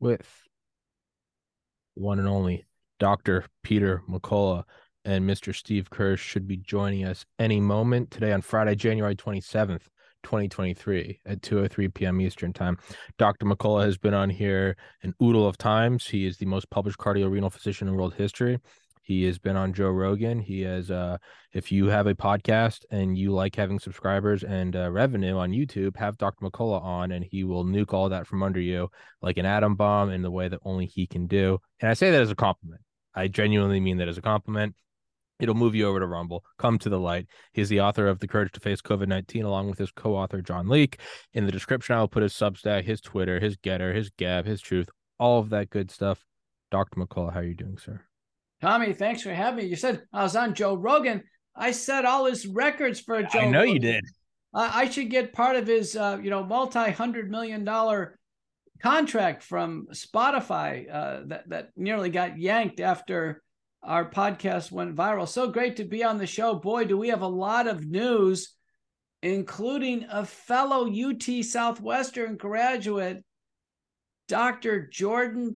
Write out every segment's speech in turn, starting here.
with one and only Dr. Peter McCullough and Mr. Steve Kirsch should be joining us any moment today on Friday, January 27th, 2023 at 2:03 p.m. Eastern Time. Dr. McCullough has been on here an oodle of times. He is the most published cardiorenal physician in world history. He has been on Joe Rogan. He has, uh, if you have a podcast and you like having subscribers and uh, revenue on YouTube, have Dr. McCullough on and he will nuke all that from under you like an atom bomb in the way that only he can do. And I say that as a compliment. I genuinely mean that as a compliment. It'll move you over to Rumble. Come to the light. He's the author of The Courage to Face COVID 19, along with his co author, John Leake. In the description, I will put his Substack, his Twitter, his GETTR, his Gab, his Truth, all of that good stuff. Dr. McCullough, how are you doing, sir? Tommy, thanks for having me. You said I was on Joe Rogan. I set all his records for Joe. I know Rogan. you did. I, I should get part of his, uh, you know, multi-hundred million dollar contract from Spotify uh, that that nearly got yanked after our podcast went viral. So great to be on the show. Boy, do we have a lot of news, including a fellow UT Southwestern graduate, Dr. Jordan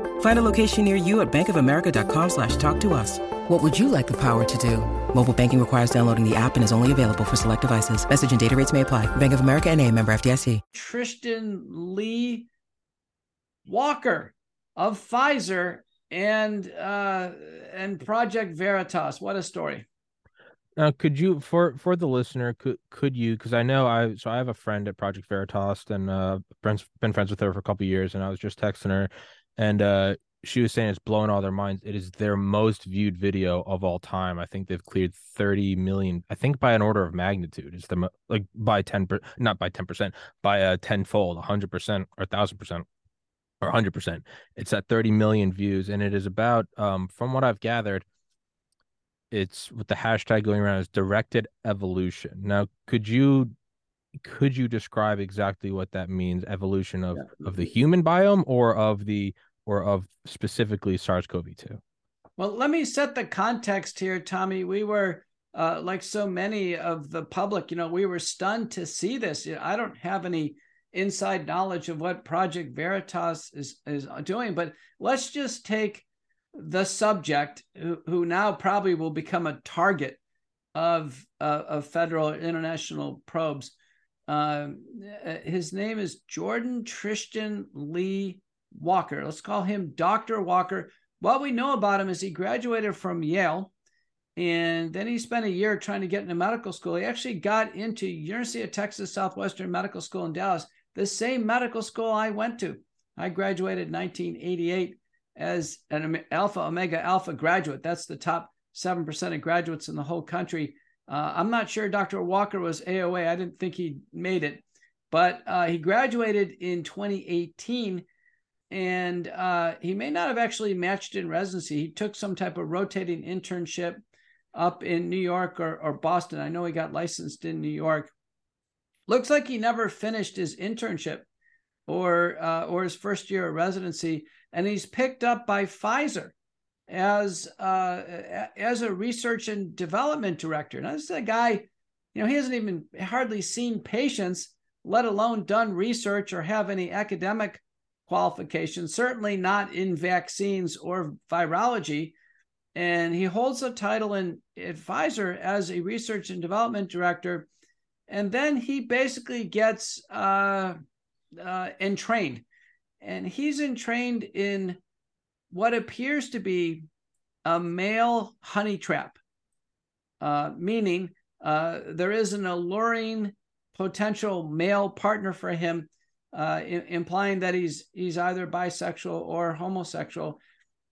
Find a location near you at bankofamerica.com slash talk to us. What would you like the power to do? Mobile banking requires downloading the app and is only available for select devices. Message and data rates may apply. Bank of America and a member FDIC. Tristan Lee Walker of Pfizer and uh, and Project Veritas. What a story! Now, could you for for the listener could could you because I know I so I have a friend at Project Veritas and uh friends been friends with her for a couple years and I was just texting her and uh she was saying it's blowing all their minds. It is their most viewed video of all time. I think they've cleared 30 million. I think by an order of magnitude. It's the like by 10 per, not by 10%, by a tenfold, 100% or 1000% or 100%. It's at 30 million views and it is about um from what I've gathered it's with the hashtag going around is directed evolution. Now, could you could you describe exactly what that means evolution of yeah. of the human biome or of the or of specifically SARS-CoV-2? Well, let me set the context here, Tommy. We were uh, like so many of the public, you know, we were stunned to see this. I don't have any inside knowledge of what Project Veritas is is doing, but let's just take the subject who, who now probably will become a target of uh, of federal international probes. Uh, his name is Jordan Tristan Lee Walker. Let's call him Dr. Walker. What we know about him is he graduated from Yale and then he spent a year trying to get into medical school. He actually got into University of Texas Southwestern Medical School in Dallas, the same medical school I went to. I graduated in 1988 as an Alpha Omega Alpha graduate. That's the top 7% of graduates in the whole country. Uh, I'm not sure Dr. Walker was AOA. I didn't think he made it, but uh, he graduated in 2018 and uh, he may not have actually matched in residency. He took some type of rotating internship up in New York or, or Boston. I know he got licensed in New York. Looks like he never finished his internship or uh, or his first year of residency, and he's picked up by Pfizer as uh, as a research and development director. Now, this is a guy, you know, he hasn't even hardly seen patients, let alone done research or have any academic qualifications, certainly not in vaccines or virology. And he holds a title in Pfizer as a research and development director. And then he basically gets uh, uh, entrained. And he's entrained in what appears to be a male honey trap, uh, meaning uh, there is an alluring potential male partner for him uh, implying that he's he's either bisexual or homosexual,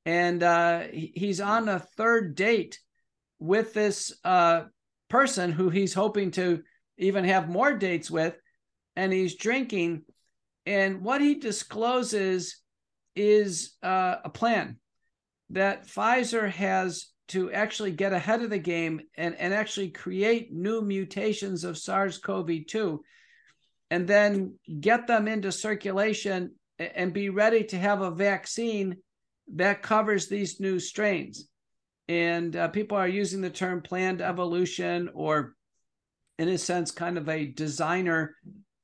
and uh, he's on a third date with this uh, person who he's hoping to even have more dates with, and he's drinking, and what he discloses is uh, a plan that Pfizer has to actually get ahead of the game and, and actually create new mutations of SARS CoV 2 and then get them into circulation and be ready to have a vaccine that covers these new strains. And uh, people are using the term planned evolution or, in a sense, kind of a designer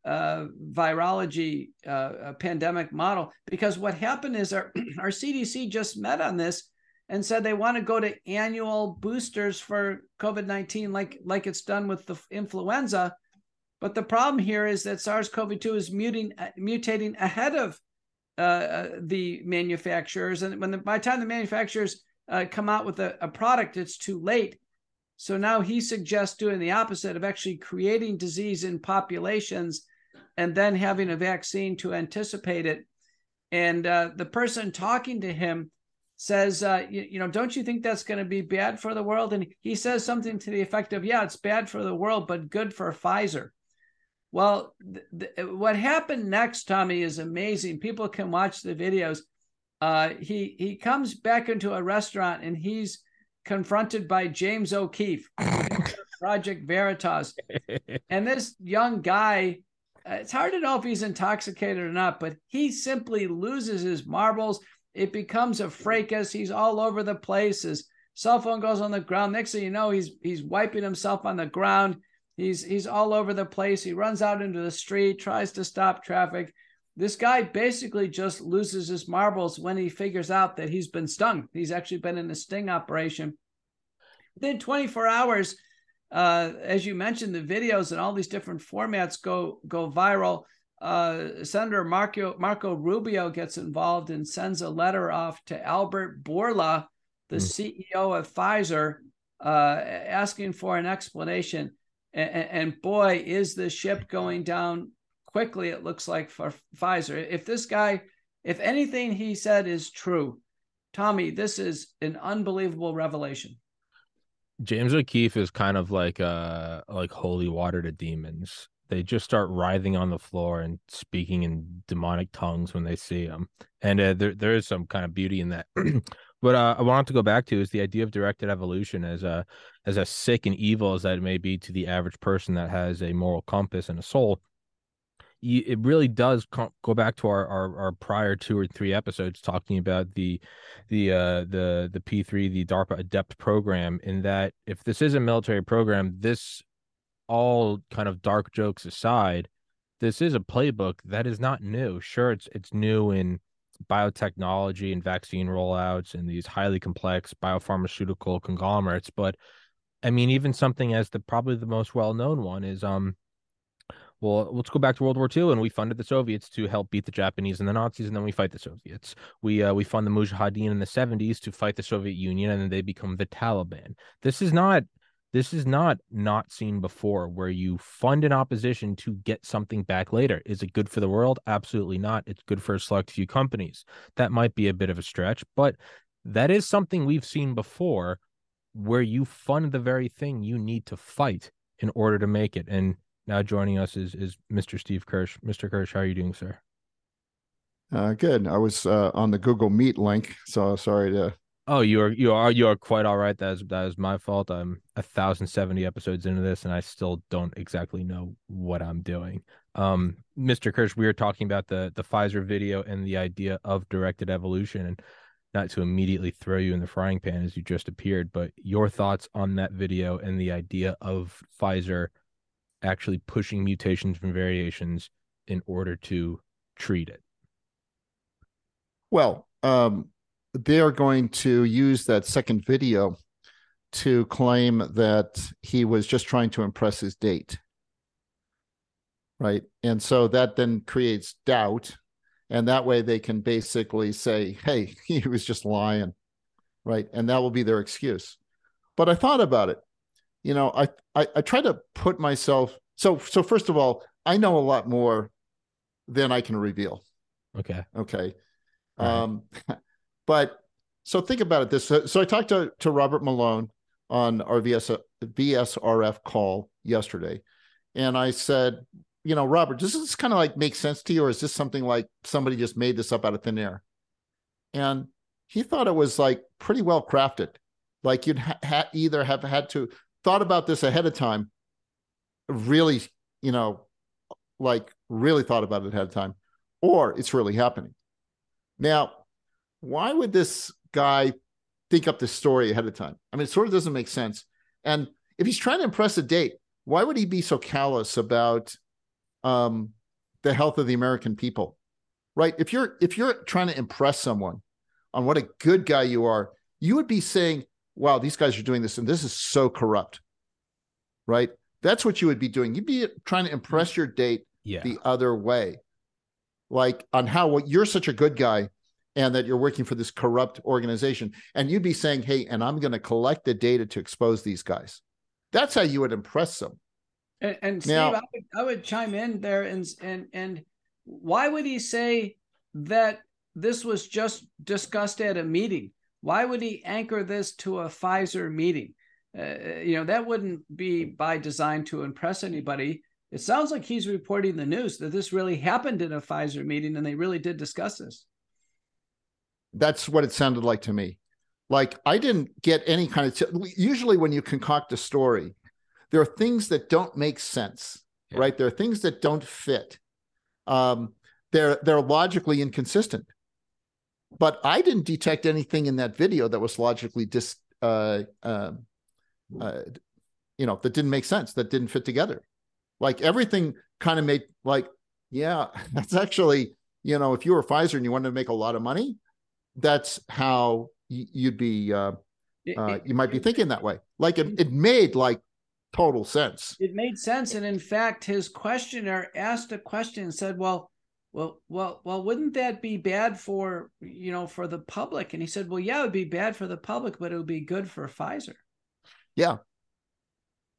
uh, virology uh, pandemic model. Because what happened is our, our CDC just met on this and said they want to go to annual boosters for COVID 19, like, like it's done with the influenza. But the problem here is that SARS CoV 2 is muting, uh, mutating ahead of uh, uh, the manufacturers. And when the, by the time the manufacturers uh, come out with a, a product, it's too late. So now he suggests doing the opposite of actually creating disease in populations and then having a vaccine to anticipate it. And uh, the person talking to him says, uh, you, you, know, don't you think that's going to be bad for the world? And he says something to the effect of, yeah, it's bad for the world, but good for Pfizer. Well, th- th- what happened next, Tommy, is amazing. People can watch the videos. Uh, he he comes back into a restaurant and he's confronted by James O'Keefe, Project Veritas, and this young guy. It's hard to know if he's intoxicated or not, but he simply loses his marbles. It becomes a fracas. He's all over the place. His cell phone goes on the ground. Next thing you know, he's he's wiping himself on the ground. He's he's all over the place. He runs out into the street, tries to stop traffic. This guy basically just loses his marbles when he figures out that he's been stung. He's actually been in a sting operation. Within 24 hours, uh, as you mentioned, the videos and all these different formats go go viral. Uh, Senator Marco Marco Rubio gets involved and sends a letter off to Albert Bourla, the mm. CEO of Pfizer, uh, asking for an explanation. And, and boy, is the ship going down quickly, it looks like for Pfizer. If this guy, if anything he said is true, Tommy, this is an unbelievable revelation. James O'Keefe is kind of like uh like holy water to demons. They just start writhing on the floor and speaking in demonic tongues when they see him, and uh, there there is some kind of beauty in that. what uh, I wanted to go back to is the idea of directed evolution as a as a sick and evil as that may be to the average person that has a moral compass and a soul. You, it really does go back to our, our, our prior two or three episodes talking about the the uh, the the P three the DARPA Adept program. In that, if this is a military program, this all kind of dark jokes aside, this is a playbook that is not new. Sure, it's it's new in biotechnology and vaccine rollouts and these highly complex biopharmaceutical conglomerates but i mean even something as the probably the most well-known one is um well let's go back to world war ii and we funded the soviets to help beat the japanese and the nazis and then we fight the soviets we uh, we fund the mujahideen in the 70s to fight the soviet union and then they become the taliban this is not this is not not seen before where you fund an opposition to get something back later. Is it good for the world? Absolutely not. It's good for a select few companies. That might be a bit of a stretch, but that is something we've seen before where you fund the very thing you need to fight in order to make it. And now joining us is is Mr. Steve Kirsch. Mr. Kirsch, how are you doing, sir? Uh, good. I was uh, on the Google Meet link, so sorry to Oh, you are you are you are quite all right. That is that is my fault. I'm a thousand seventy episodes into this, and I still don't exactly know what I'm doing. Um, Mr. Kirsch, we were talking about the the Pfizer video and the idea of directed evolution, and not to immediately throw you in the frying pan as you just appeared, but your thoughts on that video and the idea of Pfizer actually pushing mutations and variations in order to treat it. Well, um, they are going to use that second video to claim that he was just trying to impress his date. Right. And so that then creates doubt. And that way they can basically say, hey, he was just lying. Right. And that will be their excuse. But I thought about it. You know, I, I, I try to put myself. So, so first of all, I know a lot more than I can reveal. Okay. Okay. Right. Um, But so think about it this. So, so I talked to, to Robert Malone on our VS, VSRF call yesterday. And I said, you know, Robert, does this kind of like make sense to you? Or is this something like somebody just made this up out of thin air? And he thought it was like pretty well crafted. Like you'd ha- ha- either have had to thought about this ahead of time, really, you know, like really thought about it ahead of time, or it's really happening. Now, why would this guy think up this story ahead of time? I mean, it sort of doesn't make sense. And if he's trying to impress a date, why would he be so callous about um, the health of the American people? Right? If you're if you're trying to impress someone on what a good guy you are, you would be saying, "Wow, these guys are doing this, and this is so corrupt." Right? That's what you would be doing. You'd be trying to impress your date Yeah. the other way, like on how well, you're such a good guy and that you're working for this corrupt organization. And you'd be saying, hey, and I'm going to collect the data to expose these guys. That's how you would impress them. And, and Steve, Now- I, would, I would chime in there and and and why would he say that this was just discussed at a meeting? Why would he anchor this to a Pfizer meeting? Uh, you know that wouldn't be by design to impress anybody. It sounds like he's reporting the news that this really happened in a Pfizer meeting and they really did discuss this. That's what it sounded like to me. Like I didn't get any kind of. T- usually, when you concoct a story, there are things that don't make sense, Yeah. right? There are things that don't fit. Um, they're they're logically inconsistent. But I didn't detect anything in that video that was logically dis, uh, uh, uh, you know, that didn't make sense, that didn't fit together. Like everything kind of made like, yeah, that's actually, you know, if you were Pfizer and you wanted to make a lot of money, that's how you'd be uh, uh, you might be thinking that way. Like it, it made like total sense. It made sense, and in fact, his questioner asked a question and said, "Well, well, well, well, wouldn't that be bad for you know for the public?" And he said, "Well, yeah, it would be bad for the public, but it would be good for Pfizer." Yeah.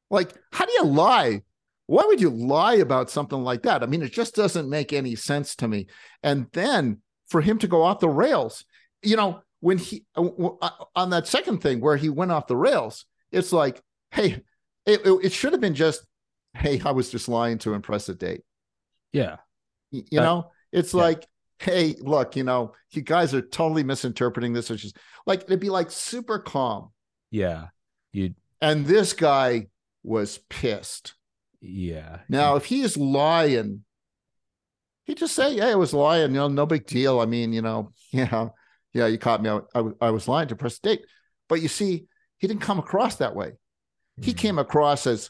Like, how do you lie? Why would you lie about something like that? I mean, it just doesn't make any sense to me. And then for him to go off the rails, you know, when he uh, w- uh, on that second thing where he went off the rails, it's like, hey, it, it, it should have been just, hey, I was just lying to impress a date. Yeah. You Uh, know, it's yeah. like, hey, look, you know, you guys are totally misinterpreting this, which is like it'd be like super calm. Yeah. You And this guy was pissed. yeah. Now, if he is lying, he just say, "Yeah, I was lying. You know, no big deal. I mean, you know, yeah, yeah, you caught me. I, I, I was lying to press date." But you see, he didn't come across that way. He Mhm. came across as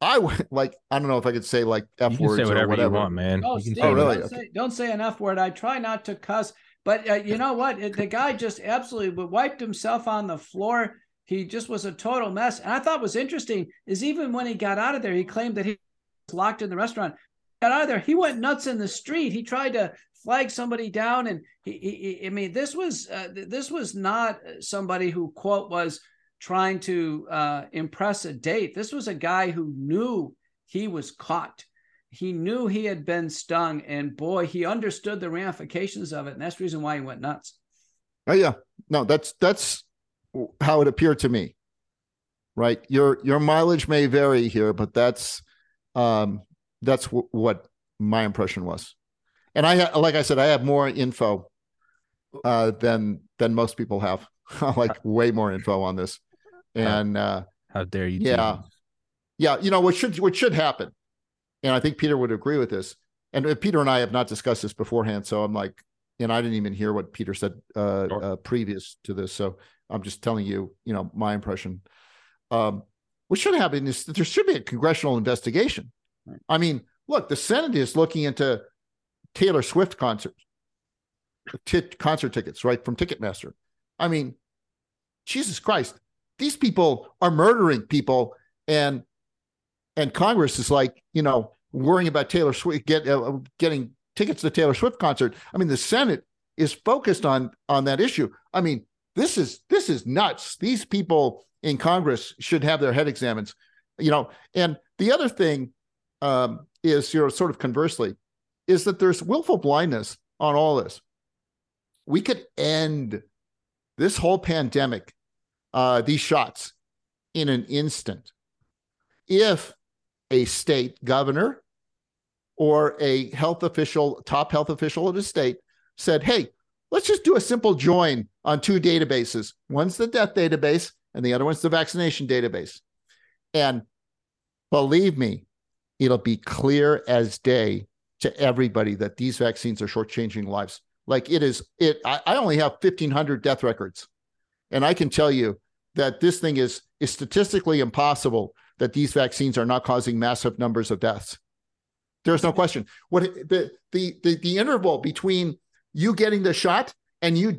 I w- like. I don't know if I could say like f you can words say or whatever, whatever. you want, man. Oh, you can Steve, say Oh, really? Don't, Okay. say, don't say an F word. I try not to cuss, but uh, you know what? The guy just absolutely wiped himself on the floor. He just was a total mess. And I thought was interesting is even when he got out of there, he claimed that he was locked in the restaurant. Got out of there, he went nuts in the street. He tried to flag somebody down, and he, he, he- I mean, this was uh, this was not somebody who quote was trying to uh, impress a date. This was a guy who knew he was caught he knew he had been stung and boy he understood the ramifications of it and that's the reason why he went nuts Oh yeah, no, that's that's how it appeared to me. Right, your your mileage may vary here, but that's um that's w- what my impression was. And I like I said, I have more info uh than than most people have. like way more info on this. And uh How dare you? Yeah. yeah, you know what should what should happen, and I think Peter would agree with this. And uh, Peter and I have not discussed this beforehand, so I'm like, and I didn't even hear what Peter said uh, Sure. uh, previous to this, so I'm just telling you, you know, my impression. Um, what should happen is that there should be a congressional investigation. Right. I mean, look, the Senate is looking into Taylor Swift concerts, t- concert tickets, right from Ticketmaster. I mean, Jesus Christ, these people are murdering people, and and Congress is like, you know, worrying about Taylor Swift get uh, getting tickets to the Taylor Swift concert. I mean, the Senate is focused on on that issue. I mean, this is this is nuts. These people in Congress should have their head examined. You know, and the other thing um, is, you know, sort of conversely, is that there's willful blindness on all this. We could end this whole pandemic, uh, these shots, in an instant, if a state governor or a health official, top health official at a state said, hey, let's just do a simple join on two databases. One's the death database, and the other one's the vaccination database. And believe me, it'll be clear as day to everybody that these vaccines are shortchanging lives. Like it is, it. I, I only have fifteen hundred death records, and I can tell you that this thing is is statistically impossible that these vaccines are not causing massive numbers of deaths. There's no question. What the the the, the interval between you getting the shot and you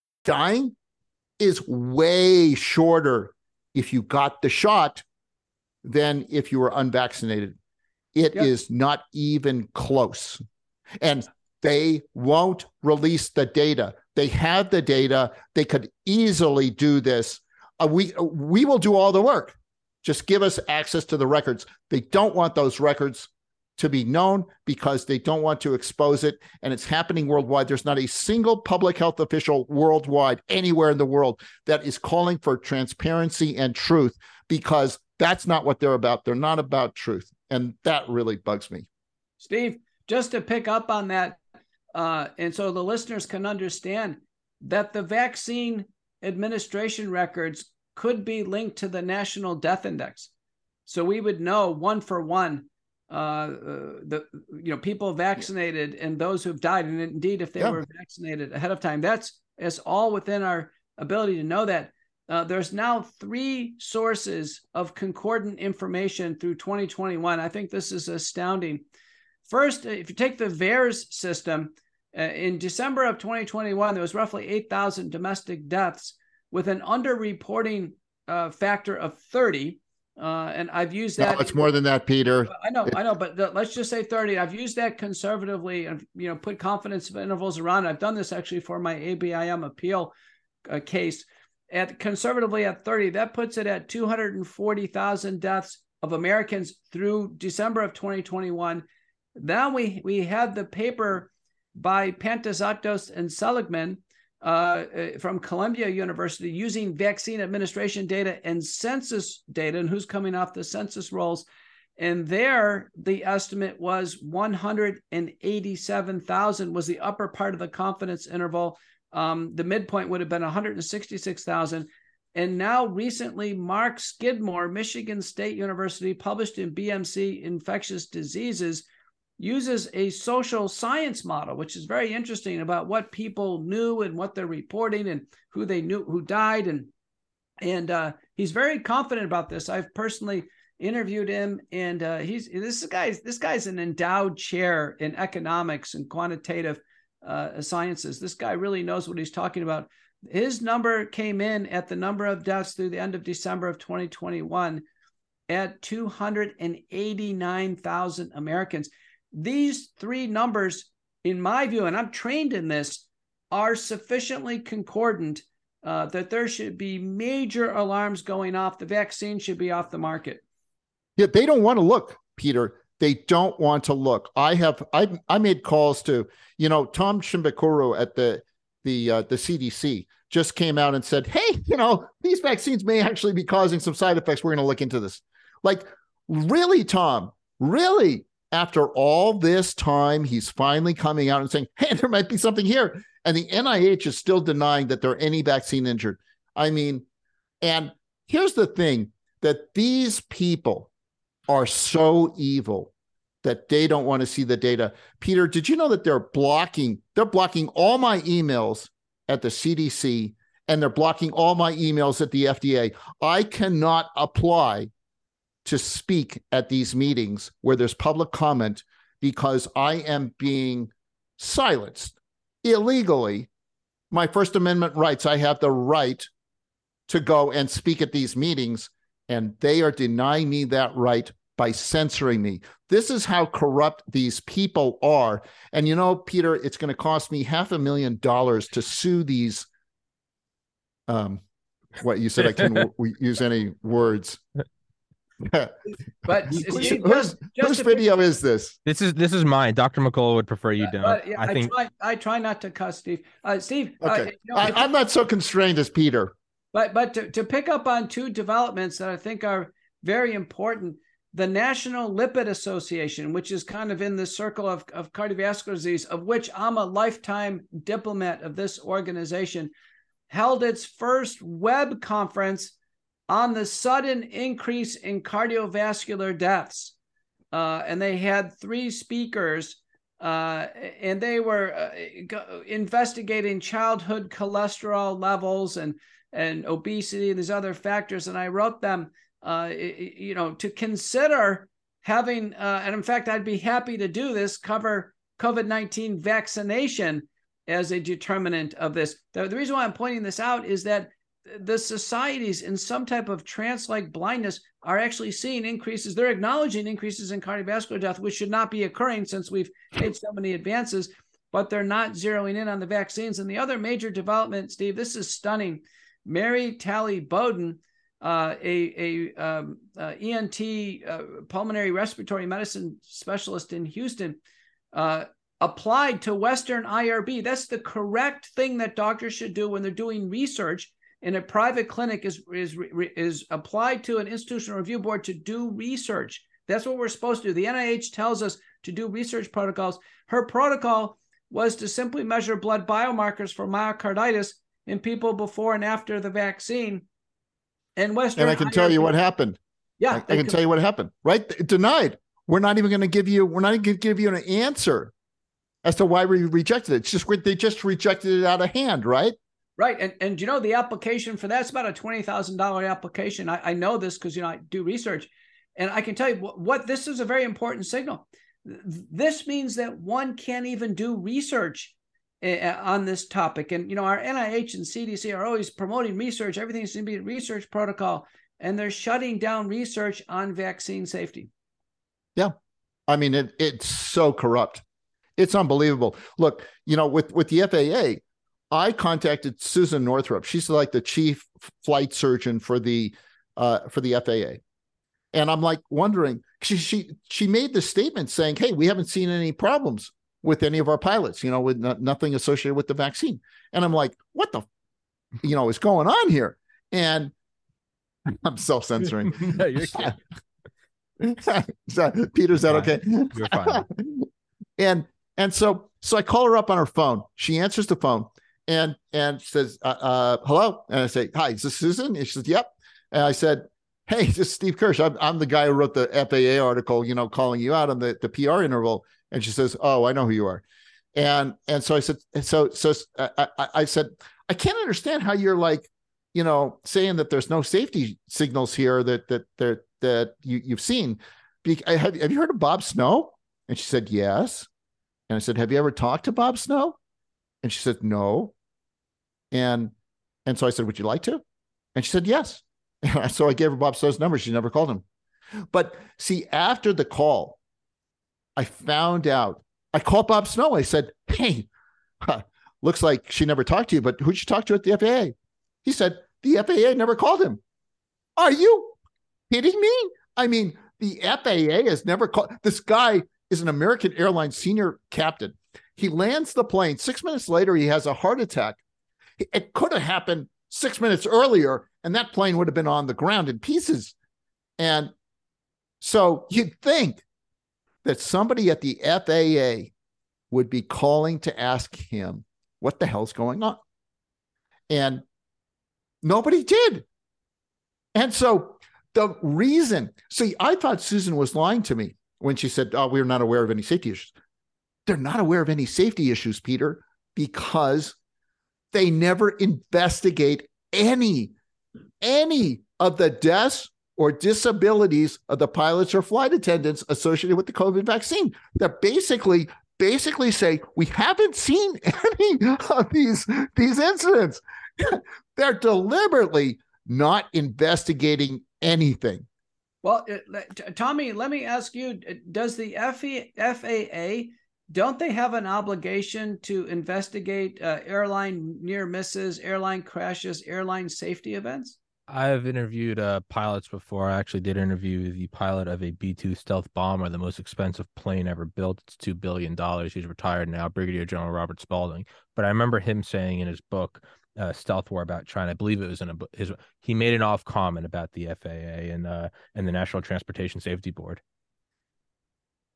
dying is way shorter if you got the shot than if you were unvaccinated. It yep. is not even close. And they won't release the data. They have the data. They could easily do this. Uh, we we will do all the work. Just give us access to the records. They don't want those records to be known because they don't want to expose it. And it's happening worldwide. There's not a single public health official worldwide, anywhere in the world, that is calling for transparency and truth because that's not what they're about. They're not about truth. And that really bugs me. Steve, just to pick up on that, uh, and so the listeners can understand that the vaccine administration records could be linked to the national death index. So we would know one for one uh, the you know people vaccinated and those who've died, and indeed if they yeah. were vaccinated ahead of time, that's it's all within our ability to know that. Uh, there's now three sources of concordant information through 2021. I think this is astounding. First, if you take the VAERS system, uh, in December of 2021, there was roughly 8,000 domestic deaths with an underreporting uh, factor of 30. Uh, and I've used that. No, it's more than that, Peter. I know, I know, but the, let's just say 30. I've used that conservatively and, you know, put confidence intervals around. I've done this actually for my ABIM appeal uh, case at conservatively at 30. That puts it at 240,000 deaths of Americans through December of 2021. Now we, we had the paper by Pantazatos and Seligman uh, uh, from Columbia University using vaccine administration data and census data and who's coming off the census rolls. And there, the estimate was 187,000 was the upper part of the confidence interval. Um, the midpoint would have been 166,000. And now, recently, Mark Skidmore, Michigan State University, published in BMC Infectious Diseases, uses a social science model, which is very interesting about what people knew and what they're reporting and who they knew who died and and uh, he's very confident about this. I've personally interviewed him, and uh, he's this guy's This guy's an endowed chair in economics and quantitative uh, sciences. This guy really knows what he's talking about. His number came in at the number of deaths through the end of December of 2021 at 289,000 Americans these three numbers, in my view, and I'm trained in this, are sufficiently concordant uh, that there should be major alarms going off. The vaccine should be off the market. Yeah, they don't want to look, Peter. They don't want to look. I have I I made calls to you know Tom Shimabukuro at the the uh, the CDC just came out and said, hey, you know these vaccines may actually be causing some side effects. We're going to look into this. Like, really, Tom? Really? After all this time, he's finally coming out and saying, hey, there might be something here. And the NIH is still denying that there are any vaccine injured. I mean, and here's the thing that these people are so evil that they don't want to see the data. Peter, did you know that they're blocking, they're blocking all my emails at the CDC and they're blocking all my emails at the FDA. I cannot apply to speak at these meetings where there's public comment because I am being silenced illegally. My First Amendment rights, I have the right to go and speak at these meetings, and they are denying me that right by censoring me. This is how corrupt these people are. And you know, Peter, it's going to cost me half a million dollars to sue these. Um, what you said, I can w- use any words but Whose, Steve, whose- just, just whose video is this? This is this is mine. Dr. McCullough would prefer you don't. but, yeah, I think try, I try not to cuss Steve. Uh, Steve, uh, Okay. you know, I, I'm not so constrained as Peter. But but to, to pick up on two developments that I think are very important, the National Lipid Association, which is kind of in the circle of, of cardiovascular disease, of which I'm a lifetime diplomat of this organization, held its first web conference on the sudden increase in cardiovascular deaths. Uh, and they had three speakers uh, and they were uh, investigating childhood cholesterol levels and and obesity and these other factors. And I wrote them, uh, you know, to consider having. Uh, and in fact, I'd be happy to do this. Cover COVID nineteen vaccination as a determinant of this. The, the reason why I'm pointing this out is that the societies in some type of trance-like blindness are actually seeing increases. They're acknowledging increases in cardiovascular death, which should not be occurring since we've made so many advances, but they're not zeroing in on the vaccines. And the other major development, Steve, this is stunning. Mary Talley Bowden, uh, a, a um, uh, ENT uh, pulmonary respiratory medicine specialist in Houston, uh, applied to Western IRB. That's the correct thing that doctors should do when they're doing research in a private clinic is is is applied to an institutional review board to do research. That's what we're supposed to do. The NIH tells us to do research protocols. Her protocol was to simply measure blood biomarkers for myocarditis in people before and after the vaccine. And Western And I can tell you what happened. Yeah, I, I can tell you what happened. Right? Denied. We're not even going to give you. We're not even going to give you an answer as to why we rejected it. It's just they just rejected it out of hand, right? Right. And and you know the application for that's about a twenty thousand dollar application. I, I know this because you know I do research, and I can tell you what, what this is a very important signal. This means that one can't even do research uh, on this topic. And you know our NIH and CDC are always promoting research. Everything seems to be a research protocol, and they're shutting down research on vaccine safety. Yeah, I mean, it, it's so corrupt. It's unbelievable. Look, you know, with with the FAA, I contacted Susan Northrup. She's like the chief flight surgeon for the uh, for the FAA, and I'm like wondering. She she she made the statement saying, "Hey, we haven't seen any problems with any of our pilots. You know, with no, nothing associated with the vaccine." And I'm like, "What the, you know, is going on here?" And I'm self censoring. no, you're Peter, is that okay? You're fine. and and so so I call her up on her phone. She answers the phone and and says, uh, uh, "Hello," and I say, "Hi, is this Susan?" And she says, "Yep." And I said, "Hey, this is Steve Kirsch. I'm, I'm the guy who wrote the FAA article, you know, calling you out on the the PR interval." And she says, "Oh, I know who you are." And and so I said, so so I, I, I said, I can't understand how you're like, you know, saying that there's no safety signals here that that that that you you've seen. Be- I- Have, have you heard of Bob Snow? And she said, yes. And I said, have you ever talked to Bob Snow? And she said, no. And and so I said, would you like to? And she said, yes. So I gave her Bob Snow's number. She never called him. But see, after the call, I found out. I called Bob Snow. I said, hey, looks like she never talked to you, but who'd she talk to at the FAA? He said, the FAA never called him. Are you kidding me? I mean, the FAA has never called. This guy is an American Airlines senior captain. He lands the plane. Six minutes later, he has a heart attack. It could have happened six minutes earlier, and that plane would have been on the ground in pieces. And so you'd think that somebody at the FAA would be calling to ask him what the hell's going on. And nobody did. And so the reason, see, I thought Susan was lying to me when she said, Oh, we're not aware of any safety issues. They're not aware of any safety issues, Peter, because they never investigate any, any of the deaths or disabilities of the pilots or flight attendants associated with the COVID vaccine. They're basically basically say we haven't seen any of these these incidents. They're deliberately not investigating anything. Well, Tommy, let me ask you: Does the FAA don't they have an obligation to investigate uh, airline near misses, airline crashes, airline safety events? I've interviewed uh, pilots before. I actually did interview the pilot of a B 2 stealth bomber, the most expensive plane ever built. It's $2 billion. He's retired now, Brigadier General Robert Spalding. But I remember him saying in his book, uh, Stealth War about China, I believe it was in a his, he made an off comment about the FAA and, uh, and the National Transportation Safety Board.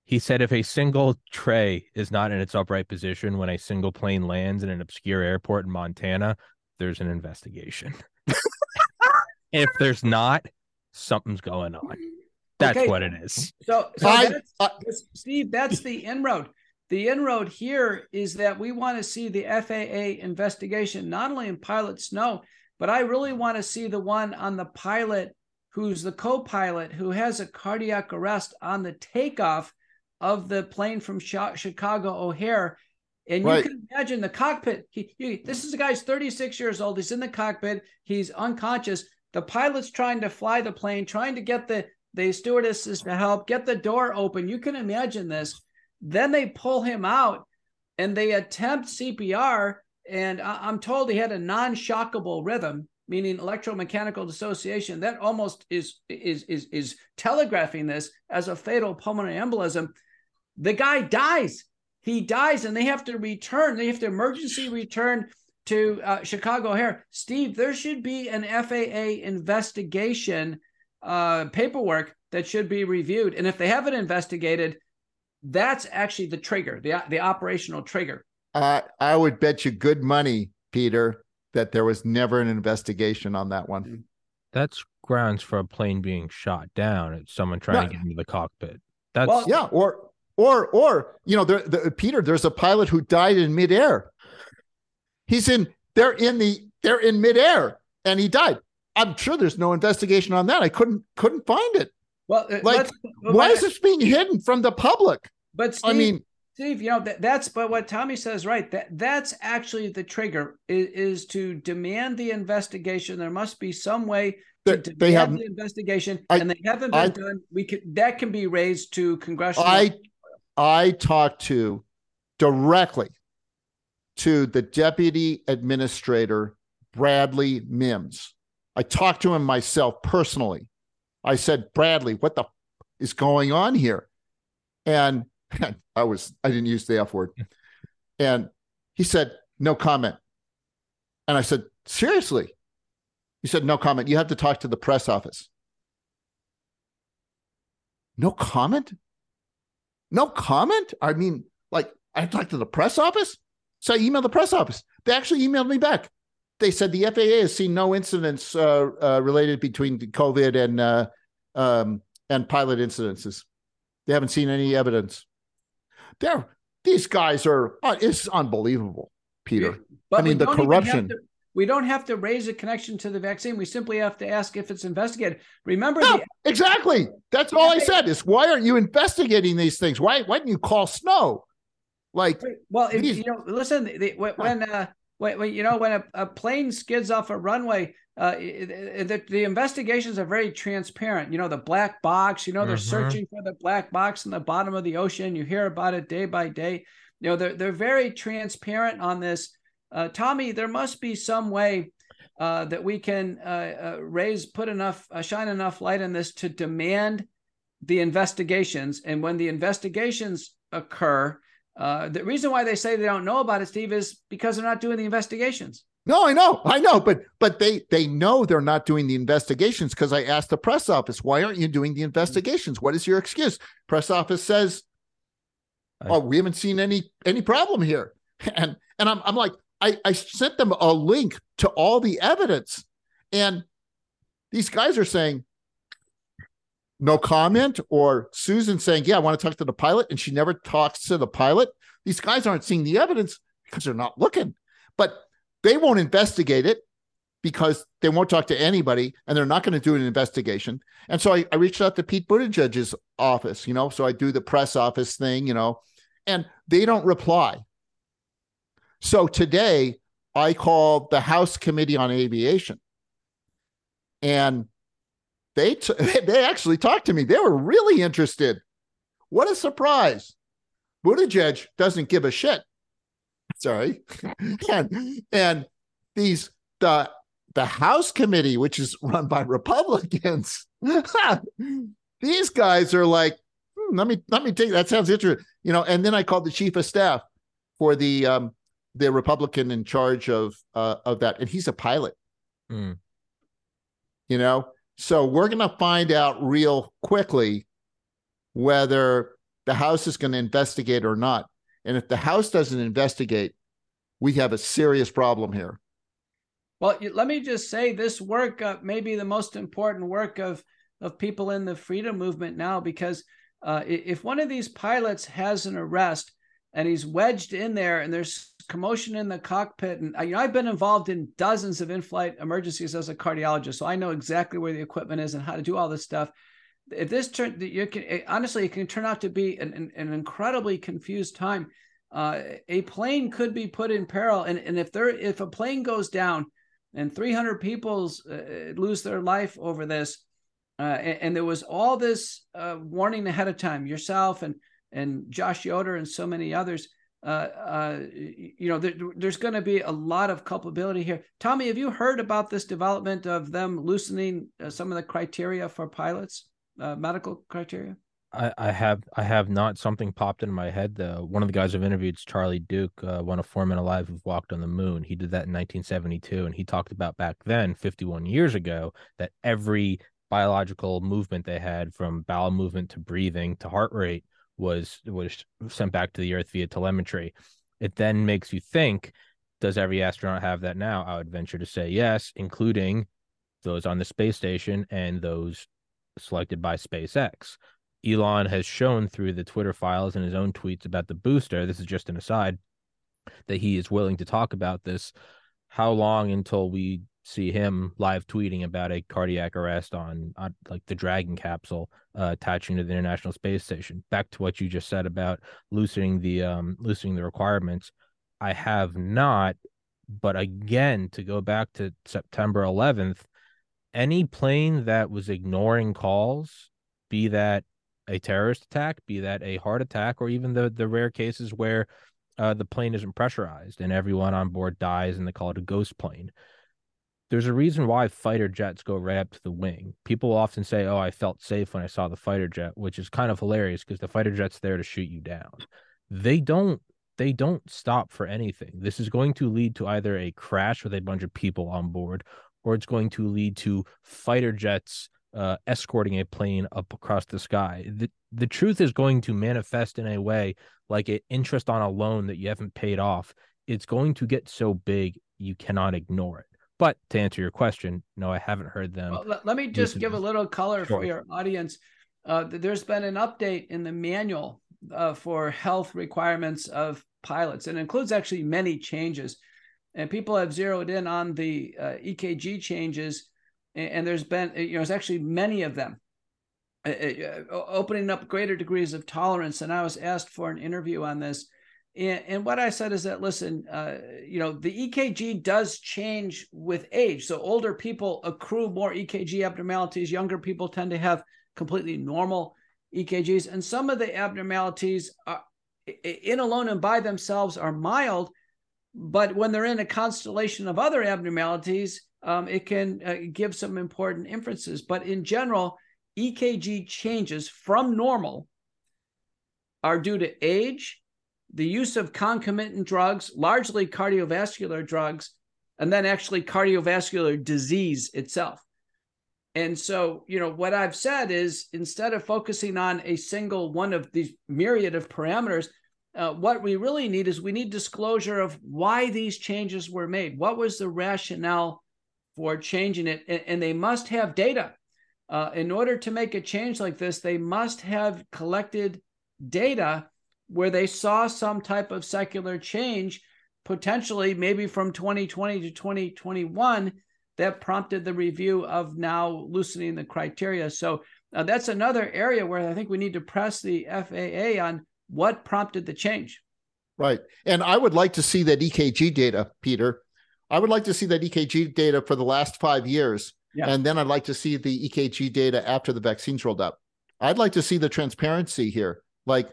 He said if a single tray is not in its upright position when a single plane lands in an obscure airport in Montana, there's an investigation. if there's not, something's going on. That's Okay. what it is. So, so I- that's, I- Steve, that's the inroad. The inroad here is that we want to see the FAA investigation, not only in Pilot Snow, but I really want to see the one on the pilot who's the co pilot who has a cardiac arrest on the takeoff of the plane from Chicago O'Hare. And you Right. can imagine the cockpit. He, he, this is a guy's 36 years old. He's in the cockpit. He's unconscious. The pilot's trying to fly the plane, trying to get the the stewardesses to help get the door open. You can imagine this. Then they pull him out and they attempt CPR. And I- I'm told he had a non-shockable rhythm, meaning electromechanical dissociation. That almost is is is is telegraphing this as a fatal pulmonary embolism. The guy dies. He dies, and they have to return. They have to emergency return to uh, Chicago O'Hare. Steve, there should be an FAA investigation uh, paperwork that should be reviewed. And if they haven't investigated, that's actually the trigger, the the operational trigger. I I would bet you good money, Peter, that there was never an investigation on that one. That's grounds for a plane being shot down. It's someone trying Right. to get into the cockpit. That's Well, Yeah, or or or you know, there, the, Peter, there's a pilot who died in midair. He's in they're in the they're in midair and he died. I'm sure there's no investigation on that. I couldn't couldn't find it. Well, uh, Like, let's- Why is this being hidden from the public? But Steve, I mean, Steve, you know that that's but what Tommy says right. That that's actually the trigger is, is to demand the investigation. There must be some way to They- demand they have- the investigation, I- and they haven't been I- done. We could that can be raised to congressional. I I talked to directly to the deputy administrator Bradley Mims. I talked to him myself personally. I said, Bradley, what the f- is going on here? And I was I didn't use the F word. And he said, no comment. And I said, seriously? He said, no comment. You have to talk to the press office. No comment? No comment? I mean, like, I talked to the press office. So I emailed the press office. They actually emailed me back. They said the FAA has seen no incidents uh, uh, related between the COVID and uh, um, and pilot incidences. They haven't seen any evidence. They're these guys are uh, it's unbelievable, Peter. But I mean, the don't even have corruption. to- we don't have to raise a connection to the vaccine. We simply have to ask if it's investigated. Remember No, the exactly. That's all I said. Is why aren't you investigating these things? Why why didn't you call Snow? Like Well, if, you know, listen, the, when when, uh, when, when you know when a, a plane skids off a runway, uh, the, the investigations are very transparent. You know, the black box. You know, they're Mhm. searching for the black box in the bottom of the ocean. You hear about it day by day. You know, they're they're very transparent on this. Uh, Tommy, there must be some way uh, that we can uh, uh, raise, put enough, uh, shine enough light on this to demand the investigations. And when the investigations occur, uh, the reason why they say they don't know about it, Steve, is because they're not doing the investigations. No, I know, I know, but but they they know they're not doing the investigations because I asked the press office, why aren't you doing the investigations? What is your excuse? Press office says, oh, we haven't seen any any problem here, and and I'm I'm like, I I sent them a link to all the evidence, and these guys are saying. No comment, or Susan saying, Yeah, I want to talk to the pilot, and she never talks to the pilot. These guys aren't seeing the evidence because they're not looking. But they won't investigate it because they won't talk to anybody and they're not going to do an investigation. And so I, I reached out to Pete Buttigieg's office, you know, so I do the press office thing, you know, and they don't reply. So today I called the House Committee on Aviation and they t- they actually talked to me. They were really interested. What a surprise. Buttigieg doesn't give a shit sorry and and these the the House committee, which is run by Republicans, these guys are like, hmm, let me let me take that sounds interesting, you know. And then I called the chief of staff for the um, the Republican in charge of uh, of that, and he's a pilot. Mm. You know, so we're going to find out real quickly whether the House is going to investigate or not. And if the House doesn't investigate, we have a serious problem here. Well, let me just say this work uh, may be the most important work of of people in the freedom movement now because uh, if one of these pilots has an arrest and he's wedged in there and there's commotion in the cockpit. And you know I've been involved in dozens of in-flight emergencies as a cardiologist so I know exactly where the equipment is and how to do all this stuff. If this turn you can honestly it can turn out to be an, an, an incredibly confused time. Uh, a plane could be put in peril and, and if there if a plane goes down and 300 people uh, lose their life over this uh, and, and, there was all this uh, warning ahead of time yourself and and Josh Yoder and so many others. Uh, uh, you know, there, there's going to be a lot of culpability here. Tommy, have you heard about this development of them loosening uh, some of the criteria for pilots, uh, medical criteria? I, I, have I have not something popped in my head though. One of the guys I've interviewed is Charlie Duke, uh, one of four men alive who've walked on the moon. He did that in 1972, and he talked about back then, 51 years ago, that every biological movement they had, from bowel movement to breathing to heart rate, was was sent back to the earth via telemetry. It then makes you think does every astronaut have that now? I would venture to say yes including those on the space station and those selected by spacex. Elon has shown through the twitter files and his own tweets about the booster this is just an aside that he is willing to talk about this. How long until we see him live tweeting about a cardiac arrest on, on like the Dragon capsule uh, attaching to the International Space Station. Back to what you just said about loosening the um, loosening the requirements. I have not, but again, to go back to September 11th, any plane that was ignoring calls, be that a terrorist attack, be that a heart attack, or even the the rare cases where uh, the plane isn't pressurized and everyone on board dies and they call it a ghost plane there's a reason why fighter jets go right up to the wing. People often say, "Oh, I felt safe when I saw the fighter jet," which is kind of hilarious because the fighter jet's there to shoot you down. They don't they don't stop for anything. This is going to lead to either a crash with a bunch of people on board or it's going to lead to fighter jets uh, escorting a plane up across the sky. The, the truth is going to manifest in a way like an interest on a loan that you haven't paid off. It's going to get so big you cannot ignore it. But to answer your question, no, I haven't heard them. Well, let, let, me just give a little color sure. for your audience. Uh, there's been an update in the manual uh, for health requirements of pilots, and includes actually many changes. And people have zeroed in on the uh, EKG changes, and, and, there's been, you know, there's actually many of them, uh, opening up greater degrees of tolerance. And I was asked for an interview on this and, and what I said is that, listen, uh, you know, the EKG does change with age. So older people accrue more EKG abnormalities. Younger people tend to have completely normal EKGs. And some of the abnormalities are, in alone and by themselves are mild. But when they're in a constellation of other abnormalities, um, it can uh, give some important inferences. But in general, EKG changes from normal are due to age the use of concomitant drugs, largely cardiovascular drugs, and then actually cardiovascular disease itself. And so, you know, what I've said is instead of focusing on a single one of these myriad of parameters, uh, what we really need is we need disclosure of why these changes were made. What was the rationale for changing it? And, and they must have data. Uh, in order to make a change like this, they must have collected data where they saw some type of secular change, potentially maybe from 2020 to 2021, that prompted the review of now loosening the criteria. So uh, that's another area where I think we need to press the FAA on what prompted the change. Right. And I would like to see that EKG data, Peter. I would like to see that EKG data for the last five years. Yeah. And then I'd like to see the EKG data after the vaccines rolled out. I'd like to see the transparency here. Like,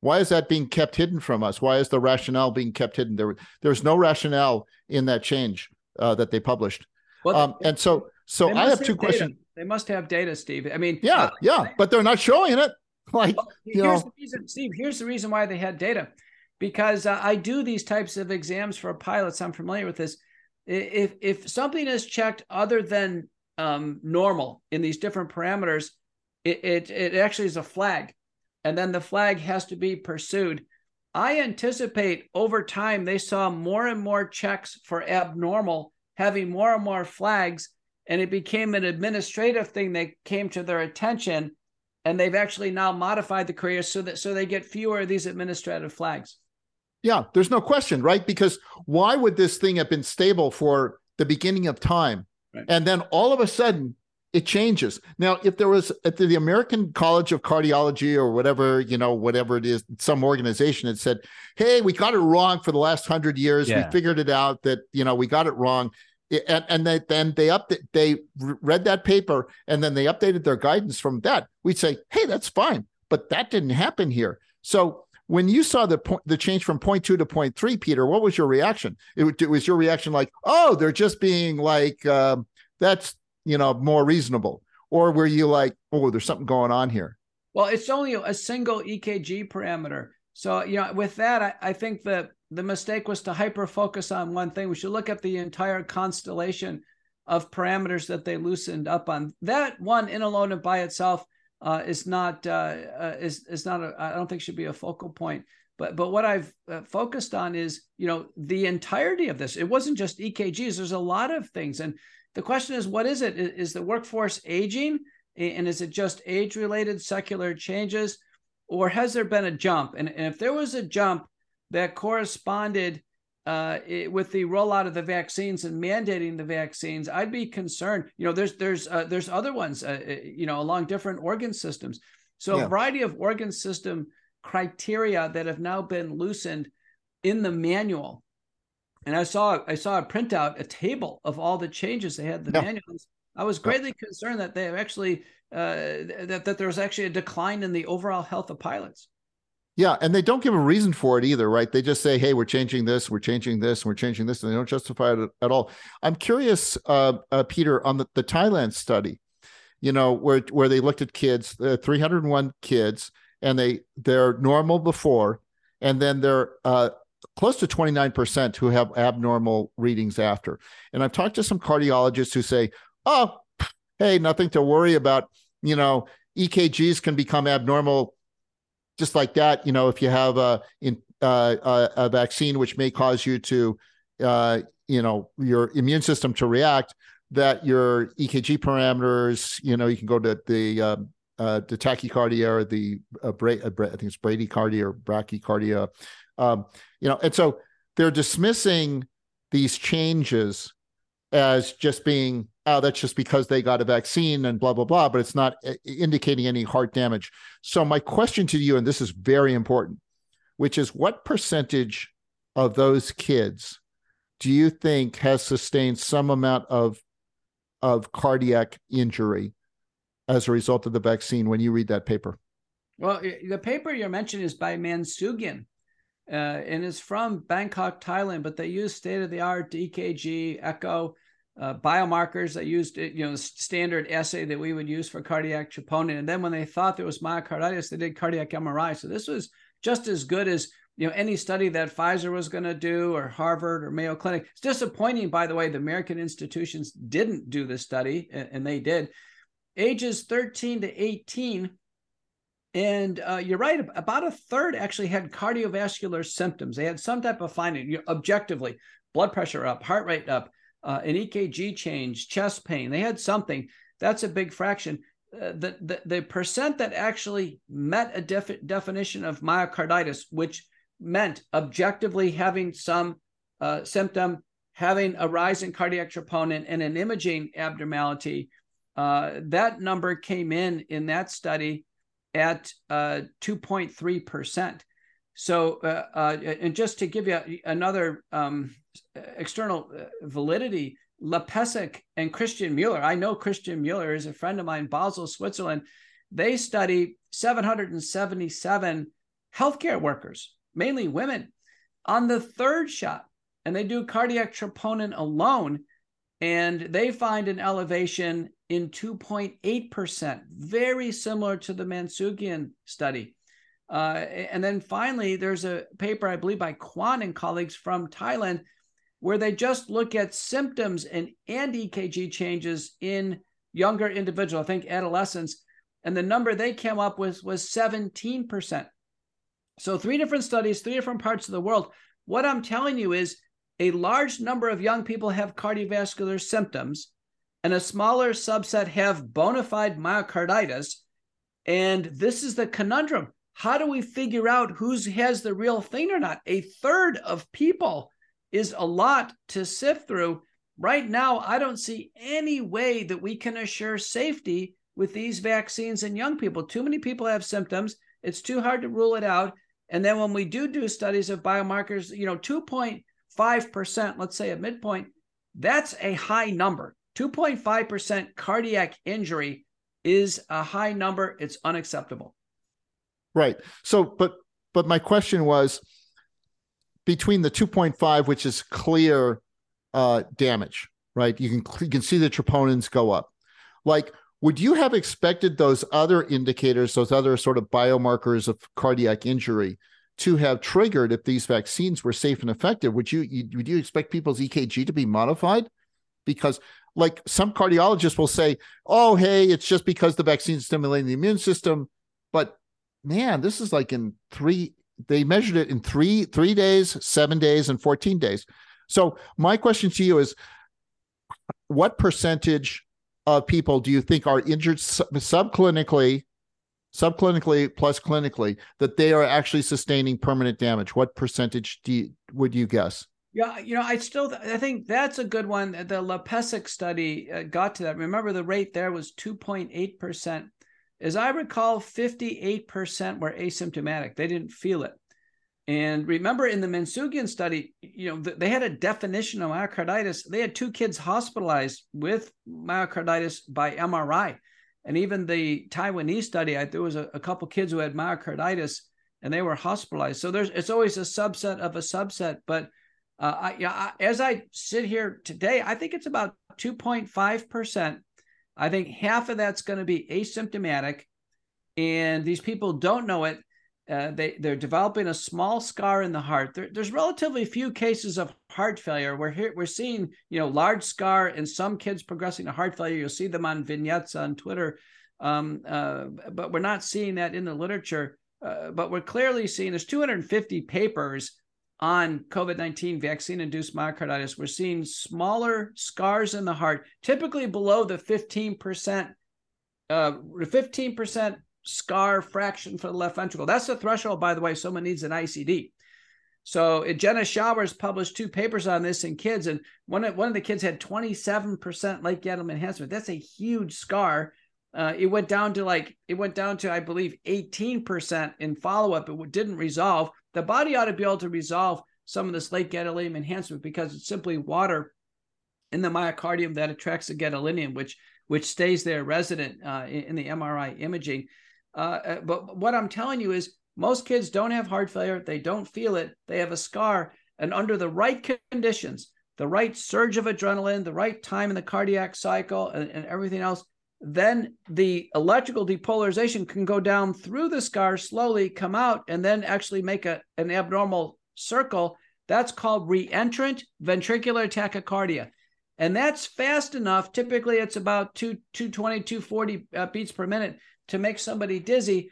why is that being kept hidden from us? Why is the rationale being kept hidden? There, there's no rationale in that change uh, that they published. Well, um, and so, so I have two have questions. They must have data, Steve. I mean, yeah, uh, yeah, but they're not showing it. Like, well, you here's know, the reason, Steve. Here's the reason why they had data, because uh, I do these types of exams for pilots. I'm familiar with this. If if something is checked other than um, normal in these different parameters, it, it it actually is a flag, and then the flag has to be pursued. I anticipate over time they saw more and more checks for abnormal, having more and more flags, and it became an administrative thing that came to their attention, and they've actually now modified the career so that so they get fewer of these administrative flags. Yeah, there's no question, right? Because why would this thing have been stable for the beginning of time, right. and then all of a sudden it changes. Now, if there was at the American College of Cardiology or whatever, you know, whatever it is, some organization had said, Hey, we got it wrong for the last hundred years. Yeah. We figured it out that, you know, we got it wrong. And, and they, then they up they read that paper and then they updated their guidance from that. We'd say, Hey, that's fine. But that didn't happen here. So when you saw the point, the change from point two to point three, Peter, what was your reaction? It, it was your reaction like, oh, they're just being like, uh, that's you know, more reasonable? Or were you like, oh, there's something going on here? Well, it's only a single EKG parameter. So, you know, with that, I, I think that the mistake was to hyper focus on one thing. We should look at the entire constellation of parameters that they loosened up on. That one in alone and by itself uh, is not uh, uh, is is not a, I don't think should be a focal point. But but what I've uh, focused on is you know the entirety of this. It wasn't just EKGs. There's a lot of things, and the question is, what is it? Is the workforce aging? And is it just age related secular changes? Or has there been a jump? And, and if there was a jump that corresponded uh, with the rollout of the vaccines and mandating the vaccines, I'd be concerned. You know, there's there's uh, there's other ones, uh, uh you know, along different organ systems. So yeah. a variety of organ system criteria that have now been loosened in the manual and I saw I saw a printout, a table of all the changes they had the yeah. manuals. I was greatly yeah. concerned that they have actually uh, that that there was actually a decline in the overall health of pilots. Yeah, and they don't give a reason for it either, right? They just say, "Hey, we're changing this, we're changing this, we're changing this," and they don't justify it at all. I'm curious, uh, uh, Peter, on the, the Thailand study, you know, where where they looked at kids, uh, 301 kids, and they they're normal before, and then they're uh, close to 29% who have abnormal readings after. And I've talked to some cardiologists who say, oh, hey, nothing to worry about. You know, EKGs can become abnormal just like that. You know, if you have a, in, uh, a, vaccine which may cause you to, uh, you know, your immune system to react, that your EKG parameters, you know, you can go to the uh, uh, the tachycardia or the uh, Bra- uh, I think it's bradycardia or brachycardia, um, you know, and so they're dismissing these changes as just being, oh, that's just because they got a vaccine and blah, blah, blah, but it's not uh, indicating any heart damage. So, my question to you, and this is very important, which is what percentage of those kids do you think has sustained some amount of of cardiac injury as a result of the vaccine when you read that paper? Well, the paper you're mentioning is by Mansugian, uh, and it's from Bangkok, Thailand. But they use state of the art EKG, echo, uh, biomarkers. They used you know standard assay that we would use for cardiac troponin. And then when they thought there was myocarditis, they did cardiac MRI. So this was just as good as you know any study that Pfizer was going to do or Harvard or Mayo Clinic. It's disappointing, by the way, the American institutions didn't do this study, and they did. Ages 13 to 18 and uh, you're right, about a third actually had cardiovascular symptoms. They had some type of finding you know, objectively blood pressure up, heart rate up, uh, an EKG change, chest pain. They had something. That's a big fraction. Uh, the, the, the percent that actually met a def- definition of myocarditis, which meant objectively having some uh, symptom, having a rise in cardiac troponin and an imaging abnormality, uh, that number came in in that study at uh, 2.3%. So, uh, uh, and just to give you another um, external uh, validity, Lepesic and Christian Mueller, I know Christian Mueller is a friend of mine, Basel, Switzerland. They study 777 healthcare workers, mainly women, on the third shot, and they do cardiac troponin alone. And they find an elevation in 2.8%, very similar to the Mansukian study. Uh, and then finally, there's a paper, I believe, by Kwan and colleagues from Thailand, where they just look at symptoms and, and EKG changes in younger individuals, I think adolescents, and the number they came up with was 17%. So, three different studies, three different parts of the world. What I'm telling you is a large number of young people have cardiovascular symptoms, and a smaller subset have bona fide myocarditis. And this is the conundrum. How do we figure out who has the real thing or not? A third of people is a lot to sift through. Right now, I don't see any way that we can assure safety with these vaccines in young people. Too many people have symptoms. It's too hard to rule it out. And then when we do do studies of biomarkers, you know, 2.5%, let's say a midpoint, that's a high number. 2.5% cardiac injury is a high number. It's unacceptable. Right. So, but, but my question was between the 2.5, which is clear uh, damage, right? You can, you can see the troponins go up. Like, would you have expected those other indicators, those other sort of biomarkers of cardiac injury to have triggered if these vaccines were safe and effective? Would you, you would you expect people's EKG to be modified? Because like some cardiologists will say, "Oh, hey, it's just because the vaccine is stimulating the immune system," but man, this is like in three. They measured it in three three days, seven days, and fourteen days. So my question to you is, what percentage of people do you think are injured subclinically, subclinically plus clinically, that they are actually sustaining permanent damage? What percentage do you, would you guess? Yeah, you know, I still I think that's a good one. The LePesic study uh, got to that. Remember, the rate there was 2.8 percent. As I recall, 58 percent were asymptomatic; they didn't feel it. And remember in the Mansukian study, you know, they had a definition of myocarditis. They had two kids hospitalized with myocarditis by MRI. And even the Taiwanese study, I, there was a, a couple kids who had myocarditis and they were hospitalized. So there's it's always a subset of a subset. But uh, I, yeah, I, as I sit here today, I think it's about 2.5%. I think half of that's going to be asymptomatic. And these people don't know it uh, they they're developing a small scar in the heart. There, there's relatively few cases of heart failure. We're here we're seeing you know large scar in some kids progressing to heart failure. You'll see them on vignettes on Twitter, um, uh, but we're not seeing that in the literature. Uh, but we're clearly seeing there's 250 papers on COVID 19 vaccine induced myocarditis. We're seeing smaller scars in the heart, typically below the 15%, uh, 15% scar fraction for the left ventricle. That's the threshold, by the way, someone needs an ICD. So Jenna Schauer published two papers on this in kids, and one of, one of the kids had 27% late gadolinium enhancement. That's a huge scar. Uh, it went down to like it went down to I believe 18% in follow up. It didn't resolve. The body ought to be able to resolve some of this late gadolinium enhancement because it's simply water in the myocardium that attracts the gadolinium, which which stays there resident uh, in, in the MRI imaging. Uh, uh, but what I'm telling you is most kids don't have heart failure. They don't feel it. They have a scar. And under the right conditions, the right surge of adrenaline, the right time in the cardiac cycle, and, and everything else, then the electrical depolarization can go down through the scar slowly, come out, and then actually make a, an abnormal circle. That's called reentrant ventricular tachycardia. And that's fast enough. Typically, it's about two, 220, 240 uh, beats per minute to make somebody dizzy.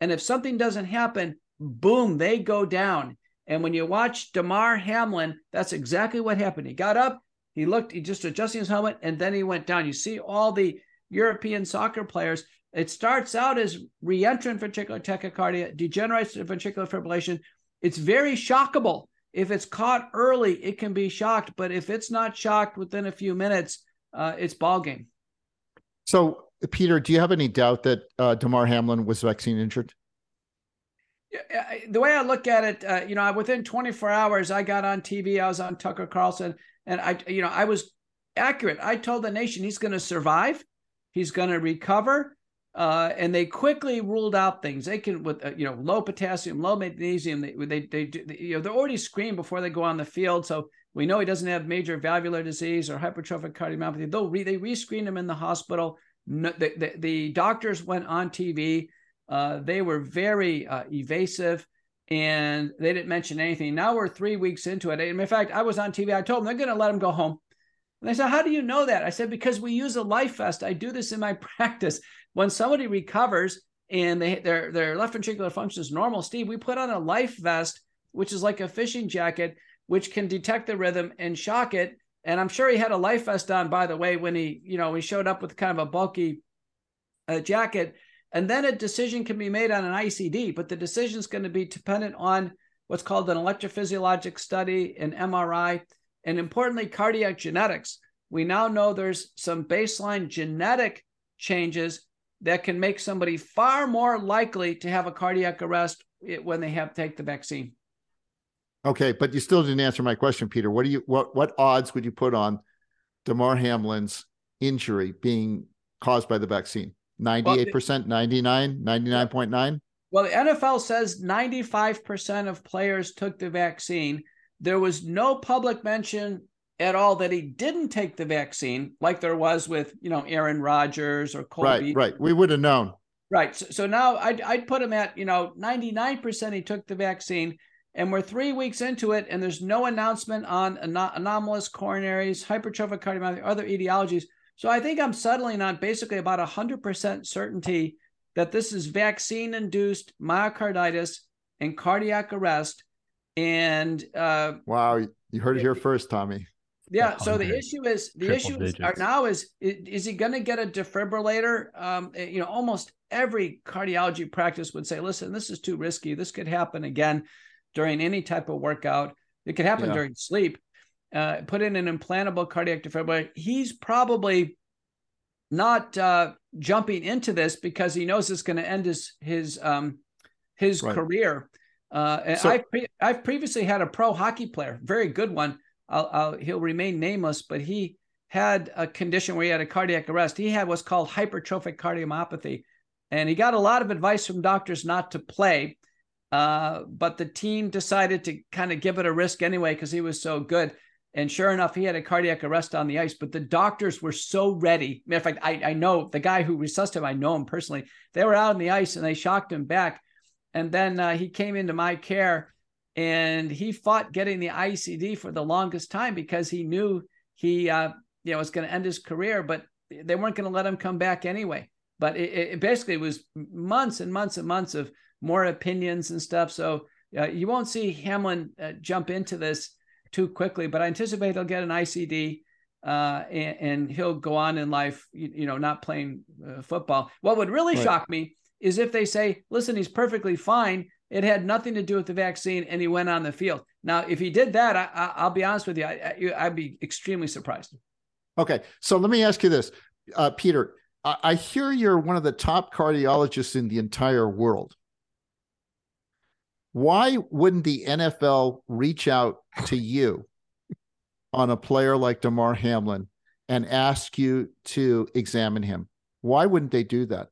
And if something doesn't happen, boom, they go down. And when you watch Damar Hamlin, that's exactly what happened. He got up, he looked, he just adjusting his helmet, and then he went down. You see all the European soccer players. It starts out as reentrant ventricular tachycardia, degenerates to ventricular fibrillation. It's very shockable. If it's caught early, it can be shocked, but if it's not shocked within a few minutes, uh, it's ball game. So Peter, do you have any doubt that uh, Damar Hamlin was vaccine injured? The way I look at it, uh, you know, within 24 hours, I got on TV. I was on Tucker Carlson, and I, you know, I was accurate. I told the nation he's going to survive, he's going to recover. uh, and they quickly ruled out things. They can with uh, you know low potassium, low magnesium. They they they, they you know they're already screened before they go on the field, so we know he doesn't have major valvular disease or hypertrophic cardiomyopathy. They'll re, they rescreened him in the hospital. No, the, the, the doctors went on TV. Uh, they were very uh, evasive and they didn't mention anything. Now we're three weeks into it. And in fact, I was on TV. I told them they're going to let him go home. And they said, How do you know that? I said, Because we use a life vest. I do this in my practice. When somebody recovers and they, their, their left ventricular function is normal, Steve, we put on a life vest, which is like a fishing jacket, which can detect the rhythm and shock it. And I'm sure he had a life vest on, by the way, when he, you know, he showed up with kind of a bulky uh, jacket. And then a decision can be made on an ICD, but the decision is going to be dependent on what's called an electrophysiologic study, an MRI, and importantly, cardiac genetics. We now know there's some baseline genetic changes that can make somebody far more likely to have a cardiac arrest when they have take the vaccine. Okay, but you still didn't answer my question, Peter. What do you what what odds would you put on Damar Hamlin's injury being caused by the vaccine? 98%, 99, 99.9? Well, the NFL says 95% of players took the vaccine. There was no public mention at all that he didn't take the vaccine, like there was with, you know, Aaron Rodgers or Colby. Right, right. We would have known. Right. So, so now I'd, I'd put him at, you know, 99% he took the vaccine. And we're three weeks into it, and there's no announcement on anom- anomalous coronaries, hypertrophic cardiomyopathy, other etiologies. So I think I'm settling on basically about 100% certainty that this is vaccine induced myocarditis and cardiac arrest. And uh, wow, you heard it here first, Tommy. Yeah. So the issue is the issue is, are now is is he going to get a defibrillator? Um, eh, you know, almost every cardiology practice would say, "Listen, this is too risky. This could happen again during any type of workout. It could happen yeah. during sleep." Uh, put in an implantable cardiac defibrillator. He's probably not uh, jumping into this because he knows it's going to end his his um, his right. career. Uh, and so, I've, pre- I've previously had a pro hockey player, very good one. I'll, I'll, he'll remain nameless, but he had a condition where he had a cardiac arrest. He had what's called hypertrophic cardiomyopathy, and he got a lot of advice from doctors not to play. Uh, but the team decided to kind of give it a risk anyway because he was so good. And sure enough, he had a cardiac arrest on the ice, but the doctors were so ready. Matter of fact, I, I know the guy who resuscitated him, I know him personally. They were out on the ice and they shocked him back. And then uh, he came into my care and he fought getting the ICD for the longest time because he knew he uh, you know was going to end his career, but they weren't going to let him come back anyway. But it, it basically was months and months and months of more opinions and stuff. So uh, you won't see Hamlin uh, jump into this too quickly, but I anticipate he'll get an ICD uh, and, and, he'll go on in life, you, you know, not playing uh, football. What would really right. shock me is if they say, listen, he's perfectly fine. It had nothing to do with the vaccine and he went on the field. Now, if he did that, I, will be honest with you, I, I'd be extremely surprised. Okay. So let me ask you this, uh, Peter. I, I hear you're one of the top cardiologists in the entire world why wouldn't the NFL reach out to you on a player like Damar Hamlin and ask you to examine him? Why wouldn't they do that?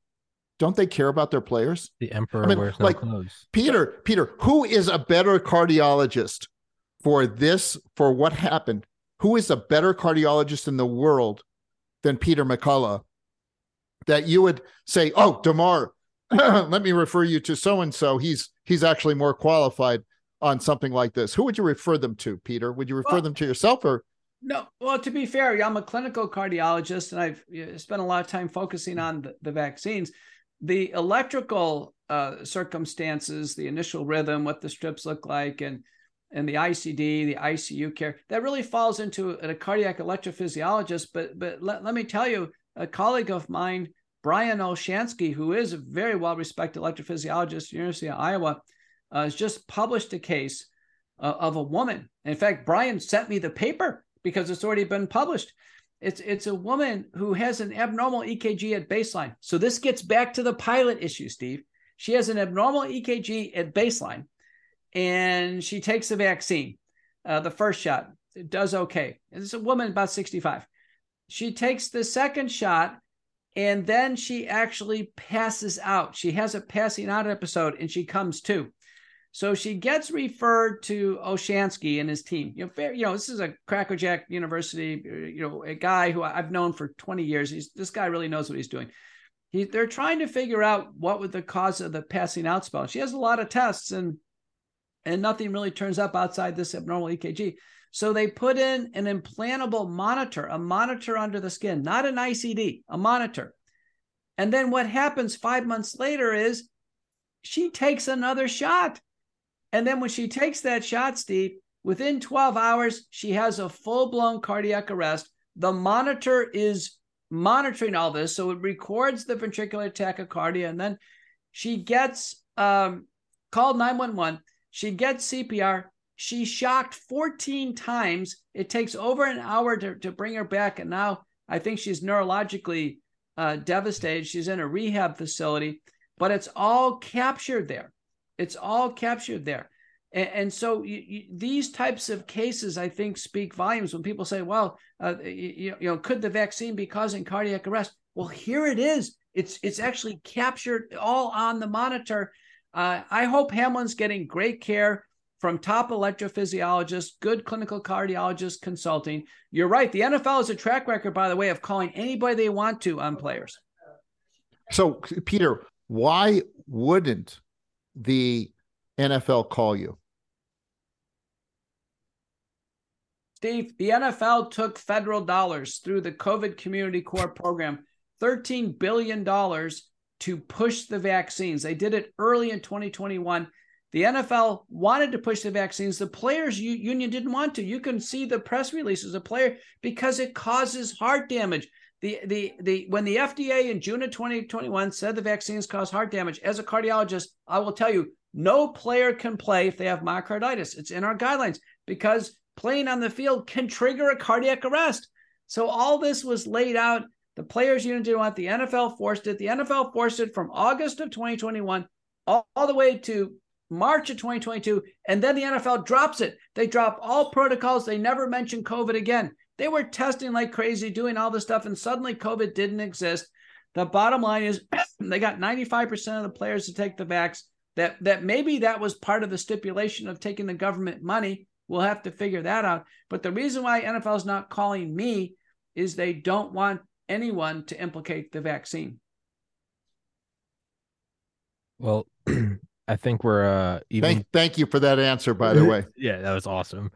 Don't they care about their players? The emperor I mean, wears no like, clothes. Peter, Peter, who is a better cardiologist for this, for what happened? Who is a better cardiologist in the world than Peter McCullough? That you would say, oh, Damar, let me refer you to so and so. He's he's actually more qualified on something like this. Who would you refer them to, Peter? Would you refer well, them to yourself or? No, well, to be fair, I'm a clinical cardiologist and I've spent a lot of time focusing on the, the vaccines. The electrical uh, circumstances, the initial rhythm, what the strips look like, and and the ICD, the ICU care, that really falls into a cardiac electrophysiologist. But but let, let me tell you, a colleague of mine Brian Olshansky, who is a very well respected electrophysiologist, at the University of Iowa, uh, has just published a case uh, of a woman. In fact, Brian sent me the paper because it's already been published. It's it's a woman who has an abnormal EKG at baseline. So this gets back to the pilot issue, Steve. She has an abnormal EKG at baseline, and she takes the vaccine, uh, the first shot. It does okay. It's a woman about 65. She takes the second shot And then she actually passes out. She has a passing out episode and she comes to. So she gets referred to Olshansky and his team. You know, fair, you know, this is a crackerjack university, you know, a guy who I've known for 20 years. He's this guy really knows what he's doing. He, they're trying to figure out what would the cause of the passing out spell. She has a lot of tests and and nothing really turns up outside this abnormal EKG. So they put in an implantable monitor, a monitor under the skin, not an ICD, a monitor. And then what happens five months later is she takes another shot. And then when she takes that shot, Steve, within 12 hours, she has a full blown cardiac arrest. The monitor is monitoring all this. So it records the ventricular tachycardia. And then she gets um, called 911. She gets CPR. She's shocked 14 times. It takes over an hour to, to bring her back. And now I think she's neurologically uh, devastated. She's in a rehab facility, but it's all captured there. It's all captured there. And, and so you, you, these types of cases, I think, speak volumes when people say, well, uh, you, you know, could the vaccine be causing cardiac arrest? Well, here it is. It's it's actually captured all on the monitor. Uh, I hope Hamlin's getting great care from top electrophysiologists, good clinical cardiologists consulting. You're right. The NFL is a track record, by the way, of calling anybody they want to on players. So, Peter, why wouldn't the NFL call you? Steve, the NFL took federal dollars through the COVID Community Corps program, $13 billion to push the vaccines. They did it early in 2021. The NFL wanted to push the vaccines. The players union didn't want to. You can see the press releases of player because it causes heart damage. The, the, the, when the FDA in June of 2021 said the vaccines cause heart damage, as a cardiologist, I will tell you, no player can play if they have myocarditis. It's in our guidelines because playing on the field can trigger a cardiac arrest. So all this was laid out. The players union didn't want. The NFL forced it. The NFL forced it from August of 2021 all, all the way to March of 2022, and then the NFL drops it. They drop all protocols. They never mention COVID again. They were testing like crazy, doing all this stuff, and suddenly COVID didn't exist. The bottom line is they got 95% of the players to take the vax. That that maybe that was part of the stipulation of taking the government money. We'll have to figure that out. But the reason why NFL is not calling me is they don't want anyone to implicate the vaccine. Well, I think we're uh even thank, thank you for that answer by the way. yeah, that was awesome.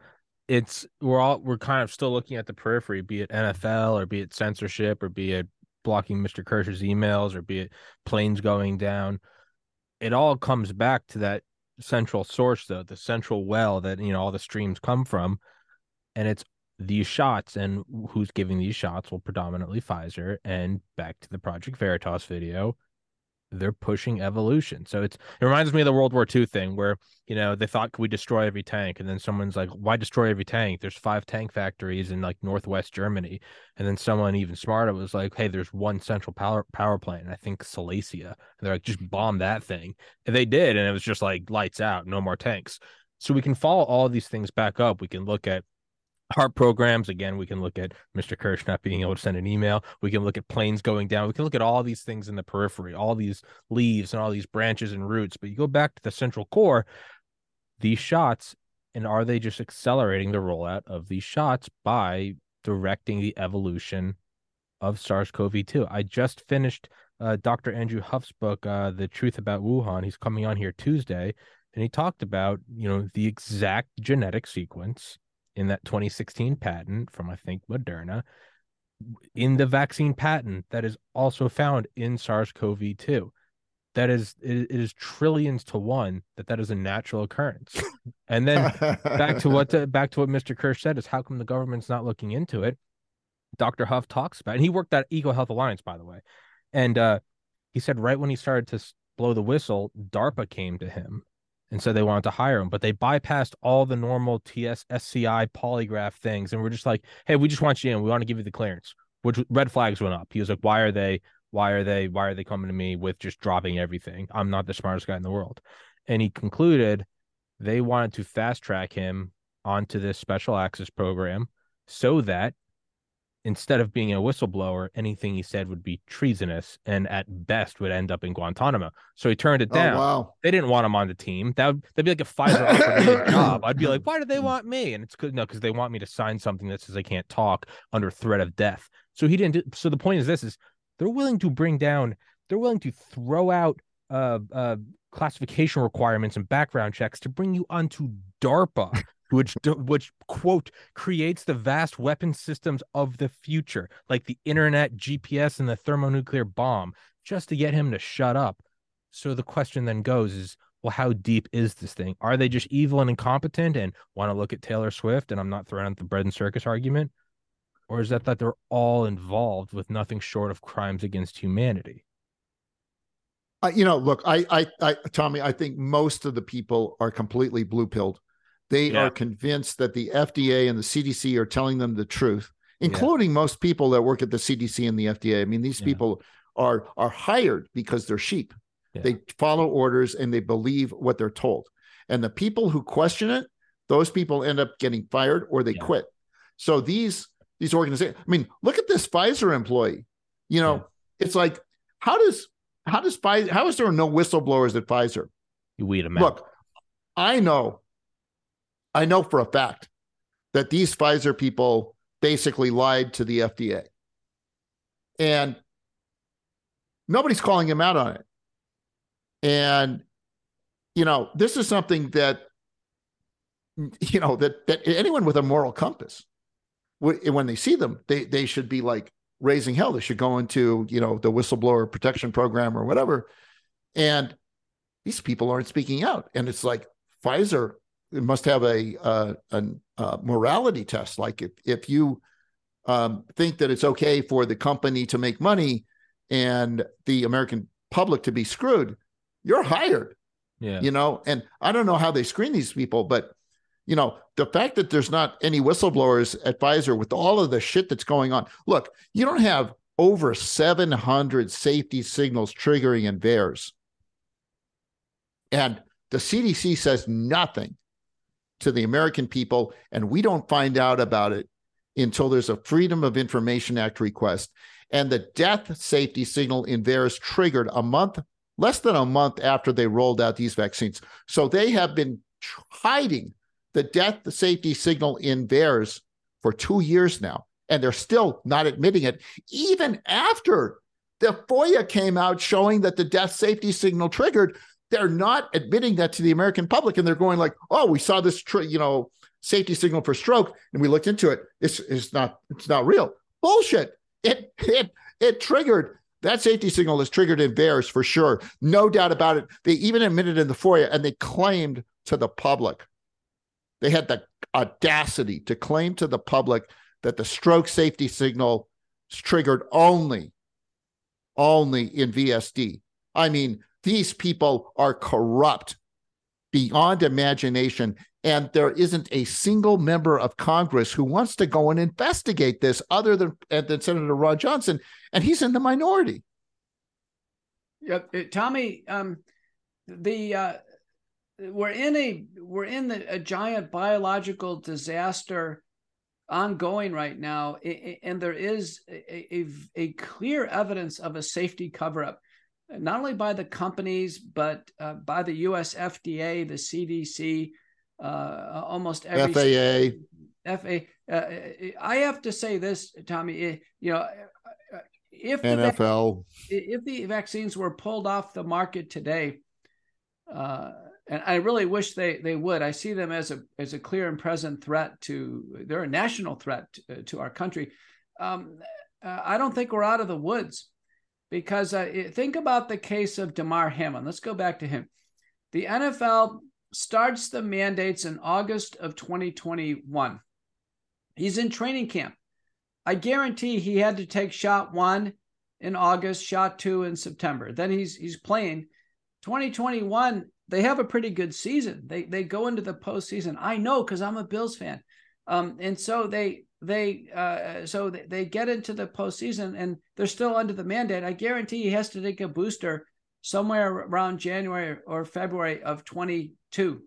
It's we're all we're kind of still looking at the periphery, be it NFL or be it censorship or be it blocking Mr. Kirsch's emails or be it planes going down. It all comes back to that central source though, the central well that you know all the streams come from. And it's these shots and who's giving these shots well predominantly Pfizer and back to the Project Veritas video they're pushing evolution. So it's it reminds me of the World War II thing where you know they thought could we destroy every tank, and then someone's like, why destroy every tank? There's five tank factories in like northwest Germany, and then someone even smarter was like, hey, there's one central power power plant, and I think Silesia, and they're like, just mm-hmm. bomb that thing, and they did, and it was just like lights out, no more tanks. So we can follow all these things back up. We can look at HAARP programs again we can look at mr kirsch not being able to send an email. We can look at planes going down. We can look at all these things in the periphery all these leaves and all these branches and roots. But you go back to the central core these shots and are they just accelerating the rollout of these shots by directing the evolution of sars-cov-2 i just finished uh, dr andrew huff's book uh, the truth about wuhan. He's coming on here tuesday and he talked about you know the exact genetic sequence in that 2016 patent from I think Moderna in the vaccine patent that is also found in SARS-CoV-2 that is it is trillions to one that that is a natural occurrence. And then back to what back to what mr kirsch said is how come the government's not looking into it? Dr huff talks about and he worked at ecohealth alliance by the way. And uh he said right when he started to blow the whistle darpa came to him and so they wanted to hire him but they bypassed all the normal ts sci polygraph things and we're just like hey we just want you in. We want to give you the clearance. Which red flags went up. He was like why are they why are they why are they coming to me with just dropping everything? I'm not the smartest guy in the world. And he concluded they wanted to fast track him onto this special access program so that instead of being a whistleblower, anything he said would be treasonous and at best would end up in Guantanamo. So he turned it Oh, down. wow. They didn't want him on the team. That would that'd be like a Pfizer offered me a job. I'd be like, why do they want me? And it's good no, because they want me to sign something that says I can't talk under threat of death. So he didn't. Do, so the point is this: is they're willing to bring down. They're willing to throw out uh, uh, classification requirements and background checks to bring you onto DARPA, which which quote creates the vast weapon systems of the future, like the internet, GPS, and the thermonuclear bomb, just to get him to shut up. So the question then goes: is well, how deep is this thing? Are they just evil and incompetent and want to look at Taylor Swift? And I'm not throwing out the bread and circus argument, or is that that they're all involved with nothing short of crimes against humanity? Uh, you know, look, I, I, I, Tommy, I think most of the people are completely blue pilled. They Yeah. are convinced that the FDA and the CDC are telling them the truth, including most people that work at the CDC and the FDA. I mean, these Yeah. people are are hired because they're sheep. Yeah. They follow orders and they believe what they're told. And the people who question it, those people end up getting fired or they Yeah. quit. So these these organizations, I mean, look at this Pfizer employee. You know, Yeah. it's like, how does how does Pfizer how is there no whistleblowers at Pfizer? You weed them out. Look, I know, I know for a fact that these Pfizer people basically lied to the FDA. And nobody's calling him out on it. And, you know, this is something that, you know, that, that anyone with a moral compass, when they see them, they, they should be like raising hell. They should go into, you know, the whistleblower protection program or whatever. And these people aren't speaking out. And it's like Pfizer must have a, uh, an, uh, morality test. Like if, if you um, think that it's okay for the company to make money and the American public to be screwed, you're hired, yeah. you know? And I don't know how they screen these people, but you know, the fact that there's not any whistleblowers at Pfizer with all of the shit that's going on. Look, you don't have over 700 safety signals triggering in VAERS. And the CDC says nothing to the American people, and we don't find out about it until there's a Freedom of Information Act request. And the death safety signal in VAERS triggered a month, less than a month after they rolled out these vaccines. So they have been hiding the death safety signal in VAERS for two years now, and they're still not admitting it, even after the FOIA came out showing that the death safety signal triggered. They're not admitting that to the American public, and they're going like, "Oh, we saw this, tr- you know, safety signal for stroke, and we looked into it. It's it's not it's not real. Bullshit. It it it triggered that safety signal is triggered in VAERS for sure, no doubt about it. They even admitted in the FOIA, and they claimed to the public. They had the audacity to claim to the public that the stroke safety signal is triggered only, only in VSD. I mean, these people are corrupt beyond imagination. And there isn't a single member of Congress who wants to go and investigate this other than, than Senator Ron Johnson. And he's in the minority. Yep, uh, Tommy. Um, the uh, we're in a we're in the, a giant biological disaster ongoing right now, and there is a, a, a clear evidence of a safety cover up, not only by the companies but uh, by the U.S. FDA, the CDC, uh, almost every FAA. FAA. Uh, I have to say this, Tommy. eh, You know, if the NFL. if the vaccines were pulled off the market today, uh, and I really wish they they would. I see them as a as a clear and present threat to. They're a national threat to, to our country. Um, uh, I don't think we're out of the woods, because uh, think about the case of Damar Hamlin. Let's go back to him. The NFL starts the mandates in August of 2021. He's in training camp. I guarantee he had to take shot one in August, shot two in September. Then he's he's playing. 2021, they have a pretty good season. They they go into the postseason. I know because I'm a Bills fan. Um, and so they they uh, so they, get into the postseason and they're still under the mandate. I guarantee he has to take a booster somewhere around January or February of 22.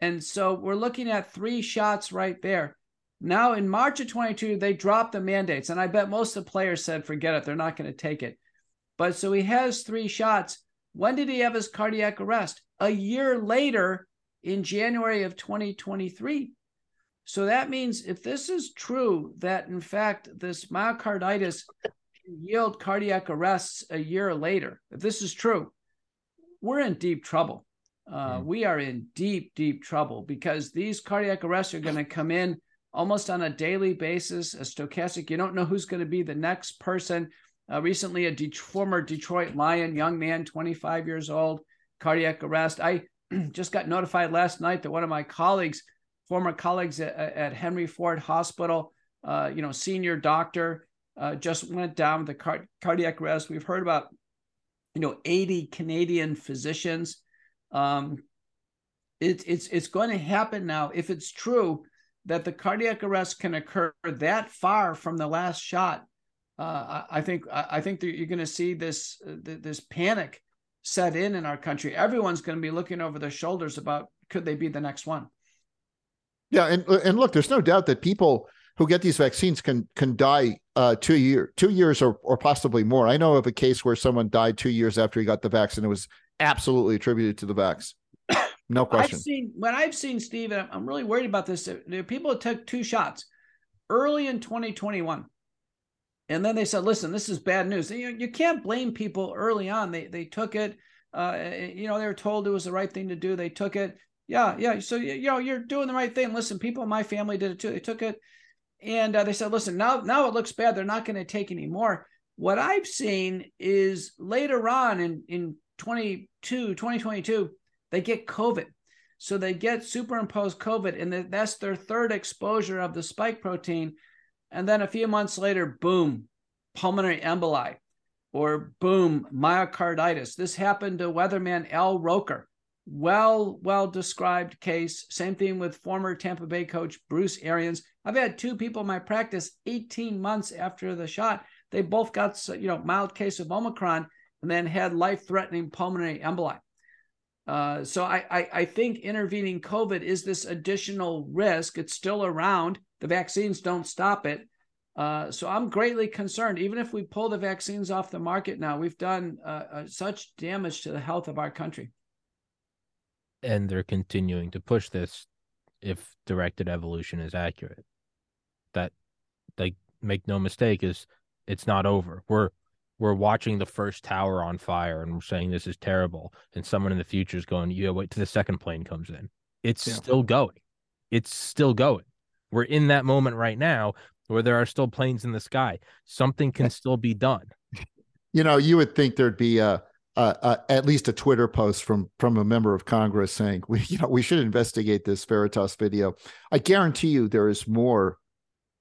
And so we're looking at three shots right there. Now in March of 22, they dropped the mandates, and I bet most of the players said, "Forget it, they're not going to take it." But so he has three shots. When did he have his cardiac arrest? A year later, in January of 2023. So that means if this is true, that in fact this myocarditis yield cardiac arrests a year later, if this is true, we're in deep trouble. Uh, mm. We are in deep, deep trouble because these cardiac arrests are going to come in almost on a daily basis. A stochastic, you don't know who's going to be the next person. Uh, recently, a De- former Detroit Lion, young man, 25 years old, cardiac arrest. I just got notified last night that one of my colleagues, former colleagues at, at Henry Ford Hospital, uh, you know, senior doctor, uh, just went down with a car- cardiac arrest. We've heard about, you know, 80 Canadian physicians. Um, it, it's it's going to happen now. If it's true that the cardiac arrest can occur that far from the last shot, uh, I, I, think I, think that you're going to see this uh, this panic set in in our country. Everyone's going to be looking over their shoulders about could they be the next one. Yeah, and and look, there's no doubt that people who get these vaccines can can die uh, two year two years or or possibly more. I know of a case where someone died two years after he got the vaccine. It was absolutely attributed to the vax. No question. I've seen when I've seen Steve, and I'm really worried about this. People took two shots early in 2021 and then they said, listen, this is bad news. You, you can't blame people early on. They they took it. Uh, you know, they were told it was the right thing to do. They took it. Yeah, yeah. So you know, you're doing the right thing. Listen, people in my family did it too. They took it, and uh, they said, listen, now now it looks bad. They're not going to take any more. What I've seen is later on in in 22, 2022, they get COVID. So they get superimposed COVID, and that's their third exposure of the spike protein. And then a few months later, boom, pulmonary emboli or boom, myocarditis. This happened to weatherman Al Roker. Well, well described case. Same thing with former Tampa Bay coach Bruce Arians. I've had two people in my practice 18 months after the shot. They both got, you know, mild case of Omicron and then had life threatening pulmonary emboli. Uh, so I, I, I think intervening COVID is this additional risk. It's still around. The vaccines don't stop it. Uh, so I'm greatly concerned. Even if we pull the vaccines off the market now, we've done uh, uh, such damage to the health of our country. And they're continuing to push this if directed evolution is accurate. That, like, make no mistake, is it's not over. We're we're watching the first tower on fire and we're saying this is terrible. And someone in the future is going, yeah, wait till the second plane comes in. It's yeah. still going. It's still going. We're in that moment right now where there are still planes in the sky. Something can still be done. You know, you would think there'd be a, at least a Twitter post from from a member of Congress saying we you know we should investigate this Veritas video. I guarantee you there is more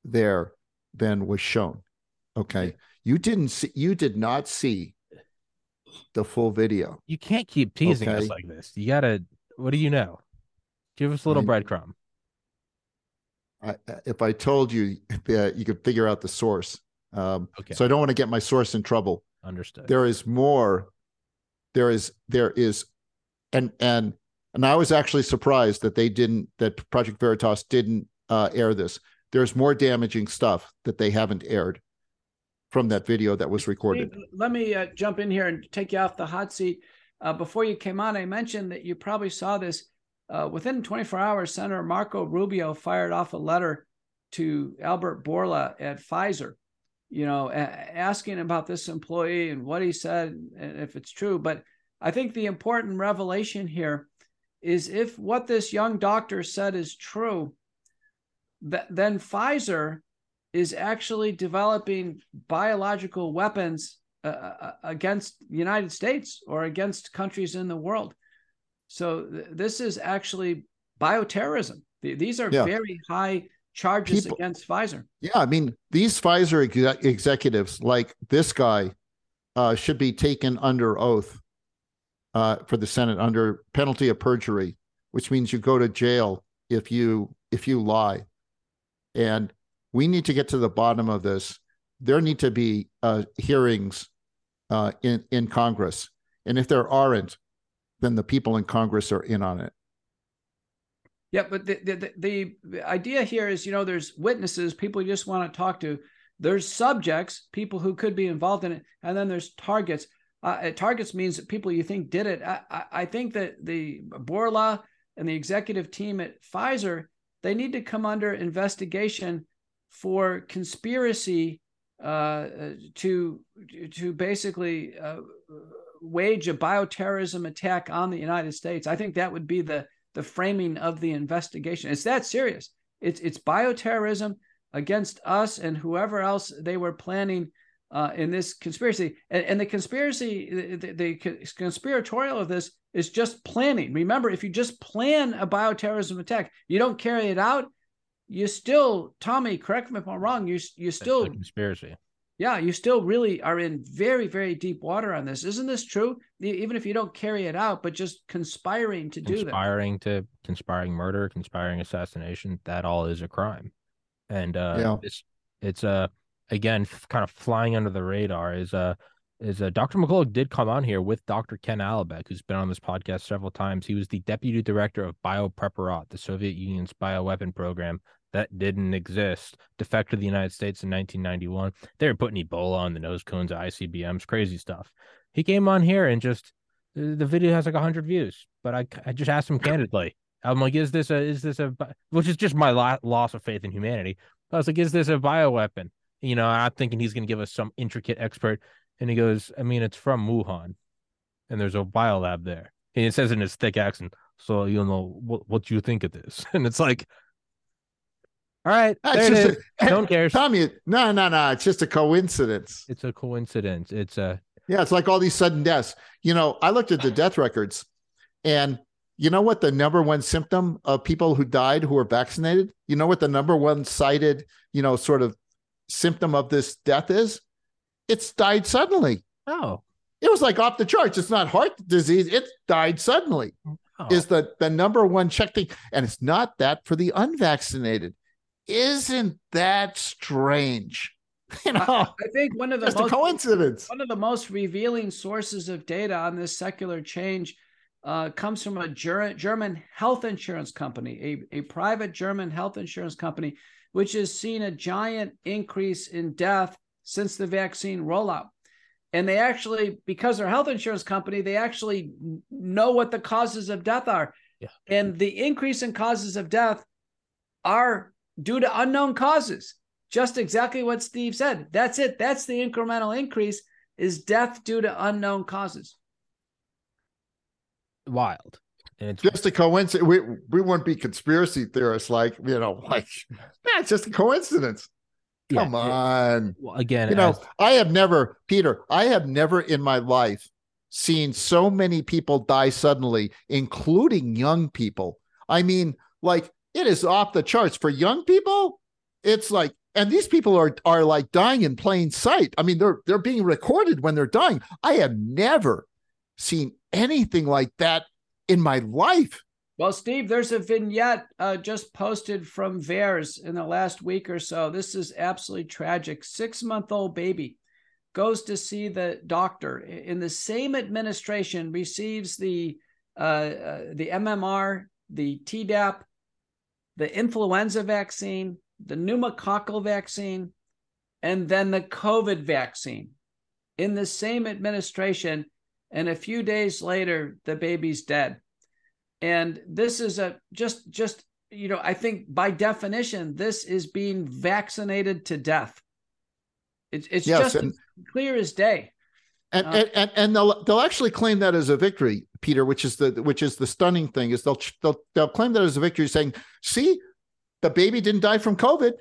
there than was shown. Okay, you didn't see you did not see the full video. You can't keep teasing okay. us like this. You gotta. What do you know? Give us a little I, breadcrumb. I, if I told you that you could figure out the source. Um, okay. So I don't want to get my source in trouble. Understood. There is more. There is there is, and and and I was actually surprised that they didn't that Project Veritas didn't uh, air this. There's more damaging stuff that they haven't aired from that video that was recorded. Let me uh, jump in here and take you off the hot seat. Uh, before you came on, I mentioned that you probably saw this uh, within 24 hours, Senator Marco Rubio fired off a letter to Albert Bourla at Pfizer, you know, asking about this employee and what he said and if it's true. But I think the important revelation here is if what this young doctor said is true, th- then Pfizer is actually developing biological weapons uh, uh against the United States or against countries in the world. So th- this is actually bioterrorism. Th- these are yeah. very high charges People, against Pfizer. Yeah, I mean these Pfizer ex- executives, like this guy, uh, should be taken under oath uh, for the Senate under penalty of perjury, which means you go to jail if you if you lie. And we need to get to the bottom of this. There need to be uh, hearings uh, in in Congress, and if there aren't, then the people in Congress are in on it. Yeah, but the, the the idea here is, you know, there's witnesses, people you just want to talk to. There's subjects, people who could be involved in it, and then there's targets. Uh, targets means people you think did it. I, I think that the Bourla and the executive team at Pfizer, they need to come under investigation for conspiracy uh, to to basically uh, wage a bioterrorism attack on the United States. I think that would be the the framing of the investigation. It's that serious. It's it's bioterrorism against us and whoever else they were planning uh, in this conspiracy. And, and the conspiracy, the, the, conspiratorial of this is just planning. Remember, if you just plan a bioterrorism attack, you don't carry it out. You still, Tommy, correct me if I'm wrong. You you still conspiracy yeah, you still really are in very, very deep water on this. Isn't this true? Even if you don't carry it out, but just conspiring to conspiring do that. Conspiring to conspiring murder, conspiring assassination, that all is a crime. And uh yeah. it's it's uh again kind of flying under the radar is uh is uh, Dr. McCullough did come on here with Dr. Ken Alibek, who's been on this podcast several times. He was the deputy director of Biopreparat, the Soviet Union's bioweapon program that didn't exist. Defected to the United States in 1991. They were putting Ebola on the nose cones of ICBMs, crazy stuff. He came on here and just uh, the video has like 100 views, but I, I just asked him candidly. I'm like, is this a, is this a, which is just my lo- loss of faith in humanity. I was like, is this a bioweapon? You know, I'm thinking he's going to give us some intricate expert. And he goes, I mean, it's from Wuhan and there's a biolab there. And it says in his thick accent, so you know what, what do you think of this. And it's like, all right. Ah, That's just a, Don't care. Tommy, no, no, no. It's just a coincidence. It's a coincidence. It's a yeah, it's like all these sudden deaths. You know, I looked at the death records and you know what the number one symptom of people who died who were vaccinated? You know what the number one cited, you know, sort of symptom of this death is? It's died suddenly. Oh. It was like off the charts. It's not heart disease. It died suddenly. Oh. Is the the number one check thing. And it's not that for the unvaccinated. Isn't that strange? You know, I, I think one of the just most, a coincidence. One of the most revealing sources of data on this secular change uh, comes from a Ger- German health insurance company, a, a private German health insurance company, which has seen a giant increase in death since the vaccine rollout. And they actually, because they're a health insurance company, they actually know what the causes of death are. Yeah. And the increase in causes of death are due to unknown causes. Just exactly what Steve said. That's it. That's the incremental increase is death due to unknown causes. Wild. And it's just a coincidence. We we wouldn't be conspiracy theorists like, you know, like that's just a coincidence. Come yeah, on. It, well, again, you know, as... I have never, Peter, I have never in my life seen so many people die suddenly, including young people. I mean, like it is off the charts for young people. It's like, and these people are are like dying in plain sight. I mean, they're they're being recorded when they're dying. I have never seen anything like that in my life. Well, Steve, there's a vignette uh, just posted from VAERS in the last week or so. This is absolutely tragic. Six month old baby goes to see the doctor in the same administration, receives the uh, uh, the MMR, the Tdap, the influenza vaccine, the pneumococcal vaccine, and then the COVID vaccine in the same administration. And a few days later, the baby's dead. And this is a just, just, you know, I think by definition, this is being vaccinated to death. It's, it's yes, just and, clear as day. And, uh, and and they'll they'll actually claim that as a victory, Peter, which is the which is the stunning thing is they'll they'll they'll claim that as a victory, saying, "See, the baby didn't die from COVID,"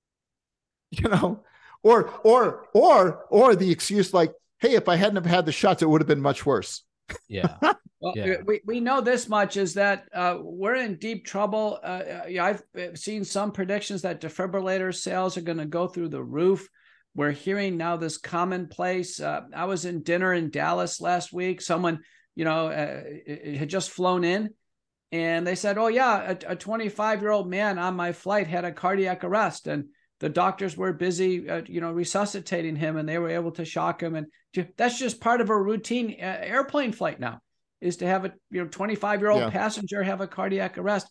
you know, or or or or the excuse like, "Hey, if I hadn't have had the shots, it would have been much worse." Yeah. well, yeah. we, we know this much is that uh, we're in deep trouble. Uh, I've seen some predictions that defibrillator sales are going to go through the roof we're hearing now this commonplace. Uh, I was in dinner in Dallas last week. Someone, you know, uh, had just flown in and they said, Oh, yeah, a 25 year old man on my flight had a cardiac arrest. And the doctors were busy, uh, you know, resuscitating him and they were able to shock him. And that's just part of a routine uh, airplane flight now is to have a, you know, 25 year old passenger have a cardiac arrest.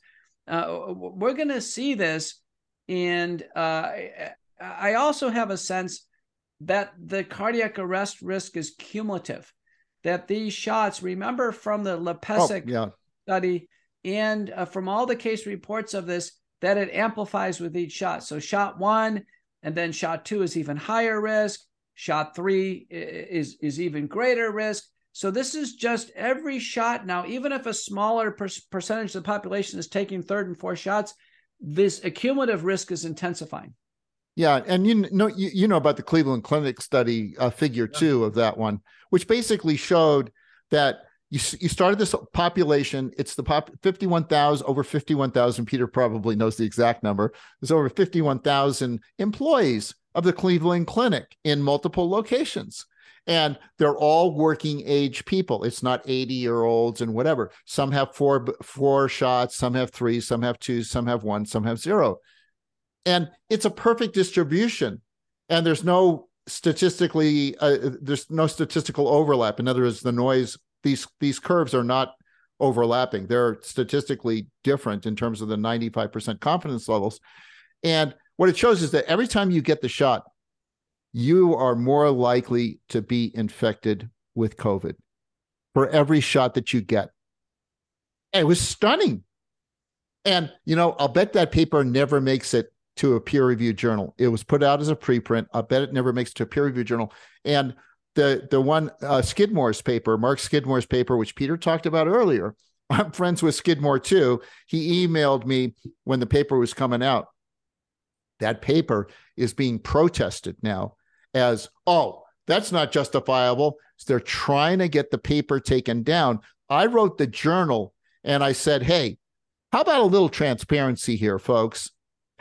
Uh, we're going to see this. And uh, I also have a sense that the cardiac arrest risk is cumulative, that these shots, remember from the Lepesic oh, yeah. study and uh, from all the case reports of this, that it amplifies with each shot. So, shot one and then shot two is even higher risk. Shot three is, is even greater risk. So this is just every shot now, even if a smaller per- percentage of the population is taking third and fourth shots, this accumulative risk is intensifying. Yeah, and you know you, you know about the Cleveland Clinic study, uh, figure yeah. two of that one, which basically showed that you you started this population. It's the pop fifty one thousand over fifty one thousand. Peter probably knows the exact number. There's over fifty one thousand employees of the Cleveland Clinic in multiple locations and they're all working age people it's not 80 year olds and whatever some have four four shots some have three some have two some have one some have zero and it's a perfect distribution and there's no statistically uh, there's no statistical overlap in other words the noise these these curves are not overlapping they're statistically different in terms of the 95% confidence levels and what it shows is that every time you get the shot you are more likely to be infected with COVID for every shot that you get. it was stunning. And, you know, I'll bet that paper never makes it to a peer reviewed journal. It was put out as a preprint. I bet it never makes it to a peer reviewed journal. And the the one uh, Skidmore's paper, Mark Skidmore's paper, which Peter talked about earlier. I'm friends with Skidmore too. He emailed me when the paper was coming out. That paper is being protested now as, oh, that's not justifiable. So they're trying to get the paper taken down. I wrote the journal and I said, hey, how about a little transparency here, folks?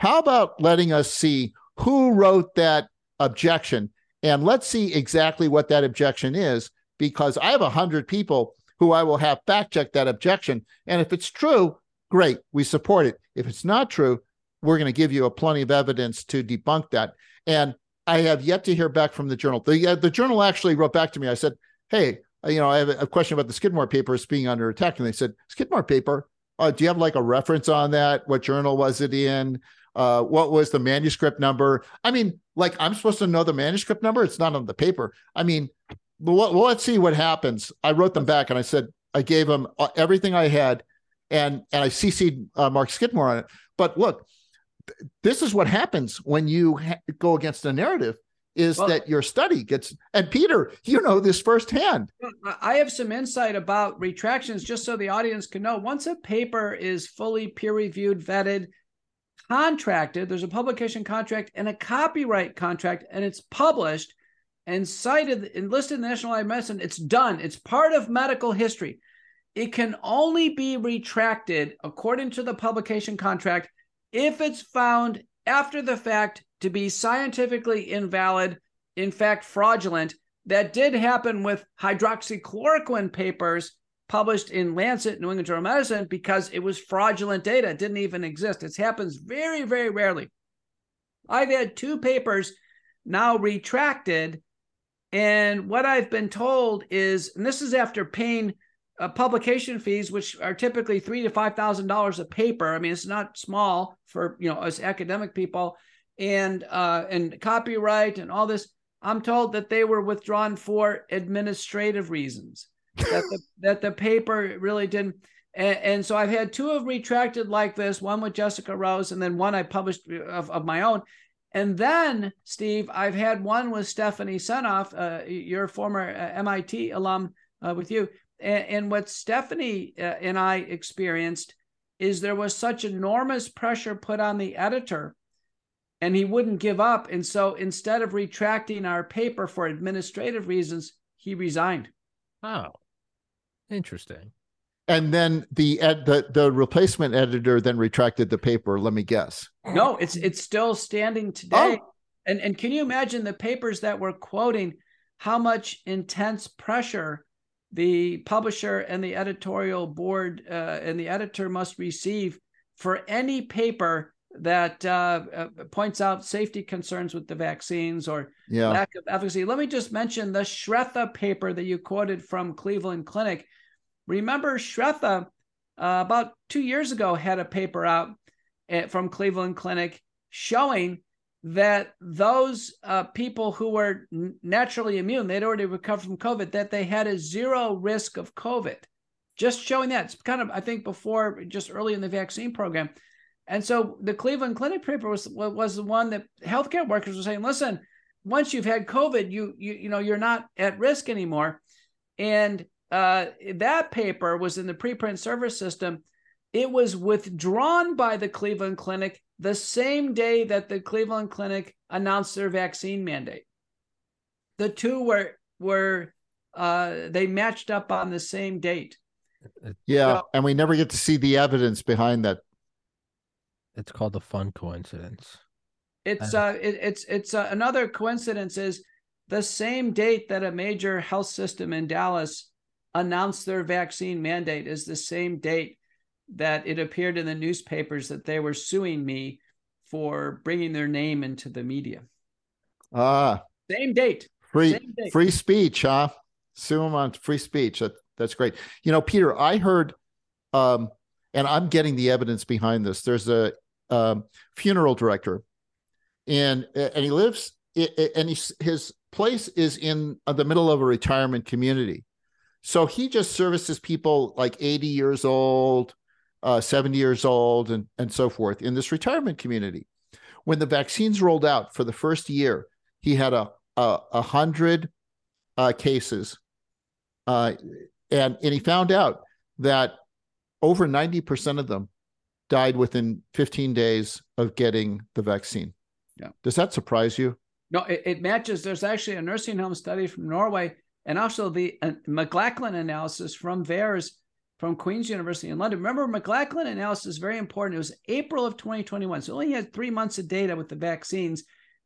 How about letting us see who wrote that objection? And let's see exactly what that objection is, because I have a 100 people who I will have fact check that objection. And if it's true, great, we support it. If it's not true, we're going to give you a plenty of evidence to debunk that. And I have yet to hear back from the journal. The uh, the journal actually wrote back to me. I said, "Hey, uh, you know, I have a question about the Skidmore papers being under attack," and they said, "Skidmore paper? Uh, do you have like a reference on that? What journal was it in? Uh, what was the manuscript number? I mean, like I'm supposed to know the manuscript number. It's not on the paper. I mean, well, let's see what happens. I wrote them back and I said I gave them uh, everything I had, and and I cc'd uh, Mark Skidmore on it. But look, this is what happens when you ha- go against a narrative is well, that your study gets and peter you know this firsthand i have some insight about retractions just so the audience can know once a paper is fully peer reviewed vetted contracted there's a publication contract and a copyright contract and it's published and cited and listed in the national library of medicine. It's done. It's part of medical history. It can only be retracted according to the publication contract if it's found after the fact to be scientifically invalid, in fact, fraudulent. That did happen with hydroxychloroquine papers published in Lancet, New England Journal of Medicine, because it was fraudulent data. It didn't even exist. It happens very, very rarely. I've had two papers now retracted. And what I've been told is, and this is after paying uh, publication fees, which are typically three to five thousand dollars a paper. I mean, it's not small for you know us academic people, and uh, and copyright and all this. I'm told that they were withdrawn for administrative reasons. That the that the paper really didn't. And, and, so I've had two of retracted like this, one with Jessica Rose, and then one I published of, of my own. And then, Steve, I've had one with Stephanie Seneff, uh, your former uh, MIT alum, uh, with you. And, and what Stephanie uh, and I experienced is there was such enormous pressure put on the editor and he wouldn't give up. And so instead of retracting our paper for administrative reasons, he resigned. Oh, interesting. And then the ed, the the replacement editor then retracted the paper. Let me guess. No, it's it's still standing today. Oh. And and can you imagine the papers that were quoting how much intense pressure the publisher and the editorial board uh, and the editor must receive for any paper that uh, uh, points out safety concerns with the vaccines or yeah. lack of efficacy. Let me just mention the Shrestha paper that you quoted from Cleveland Clinic. Remember, Shrestha uh, about two years ago had a paper out at, from Cleveland Clinic showing that those uh, people who were naturally immune, they'd already recovered from COVID, that they had a zero risk of COVID. Just showing that. It's kind of, I think, before just early in the vaccine program. And so the Cleveland Clinic paper was was the one that healthcare workers were saying, listen, once you've had COVID, you you you know you're not at risk anymore. And uh, that paper was in the preprint server system. It was withdrawn by the Cleveland Clinic the same day that the Cleveland Clinic announced their vaccine mandate. The two were were uh, they matched up on the same date. Yeah, so, and we never get to see the evidence behind that. It's called the fun coincidence. It's uh, it, it's it's uh, another coincidence is the same date that a major health system in Dallas announced their vaccine mandate is the same date that it appeared in the newspapers that they were suing me for bringing their name into the media. Ah, same date. Free same date. free speech, huh? Sue them on free speech. That, that's great. You know, Peter, I heard, um, and I'm getting the evidence behind this. There's a um, funeral director, and and he lives, and he, his place is in the middle of a retirement community. So he just services people like 80 years old, uh, 70 years old, and, and so forth in this retirement community. When the vaccines rolled out for the first year, he had a, a, a hundred uh, cases. Uh, and, and he found out that over 90% of them died within 15 days of getting the vaccine. Yeah. Does that surprise you? No, it, it matches. There's actually a nursing home study from Norway and also the uh, McLachlan analysis from VAERS from Queen's University in London. Remember, McLachlan analysis is very important. It was April of 2021, so only had three months of data with the vaccines.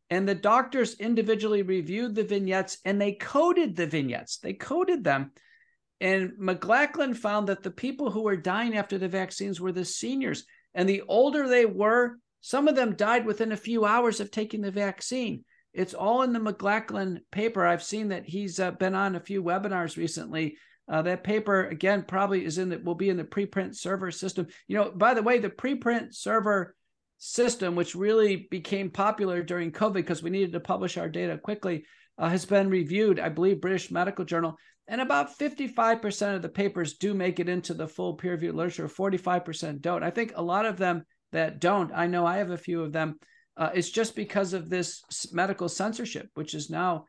And the doctors individually reviewed the vignettes and they coded the vignettes. They coded them. And McLachlan found that the people who were dying after the vaccines were the seniors. And the older they were, some of them died within a few hours of taking the vaccine. It's all in the McLachlan paper. I've seen that he's uh, been on a few webinars recently. Uh, that paper again probably is in the will be in the preprint server system. You know, by the way, the preprint server system, which really became popular during COVID because we needed to publish our data quickly, uh, has been reviewed. I believe British Medical Journal, and about 55% of the papers do make it into the full peer-reviewed literature. 45% don't. I think a lot of them that don't. I know I have a few of them uh, it's just because of this medical censorship, which is now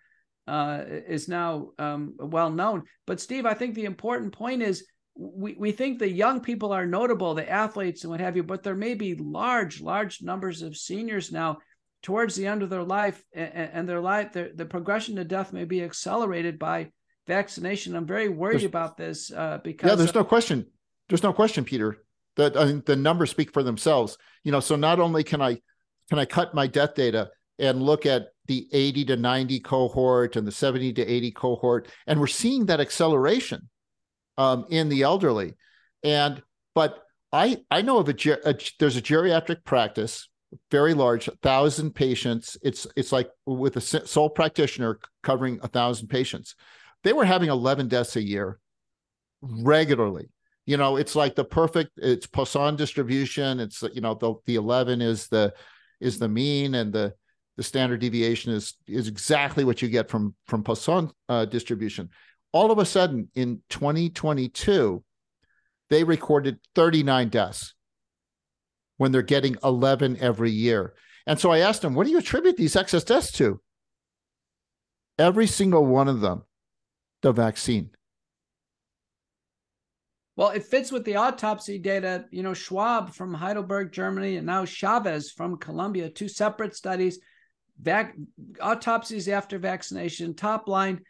uh, is now um, well known. But Steve, I think the important point is we, we think the young people are notable, the athletes and what have you, but there may be large, large numbers of seniors now towards the end of their life and, and their life, their, the progression to death may be accelerated by vaccination. I'm very worried there's, about this uh, because yeah, there's of, no question. There's no question, Peter. That I the numbers speak for themselves. You know, so not only can I can I cut my death data and look at the 80 to 90 cohort and the 70 to 80 cohort? And we're seeing that acceleration um, in the elderly. And but I I know of a, a there's a geriatric practice, very large, thousand patients. It's it's like with a sole practitioner covering a thousand patients. They were having 11 deaths a year regularly you know it's like the perfect it's poisson distribution it's you know the the 11 is the is the mean and the the standard deviation is is exactly what you get from from Poisson uh, distribution. All of a sudden, in 2022, they recorded 39 deaths when they're getting 11 every year. And so I asked them, "What do you attribute these excess deaths to?" Every single one of them, the vaccine. Well, it fits with the autopsy data. You know, Schwab from Heidelberg, Germany, and now Chavez from Colombia, two separate studies, vac- autopsies after vaccination. Top line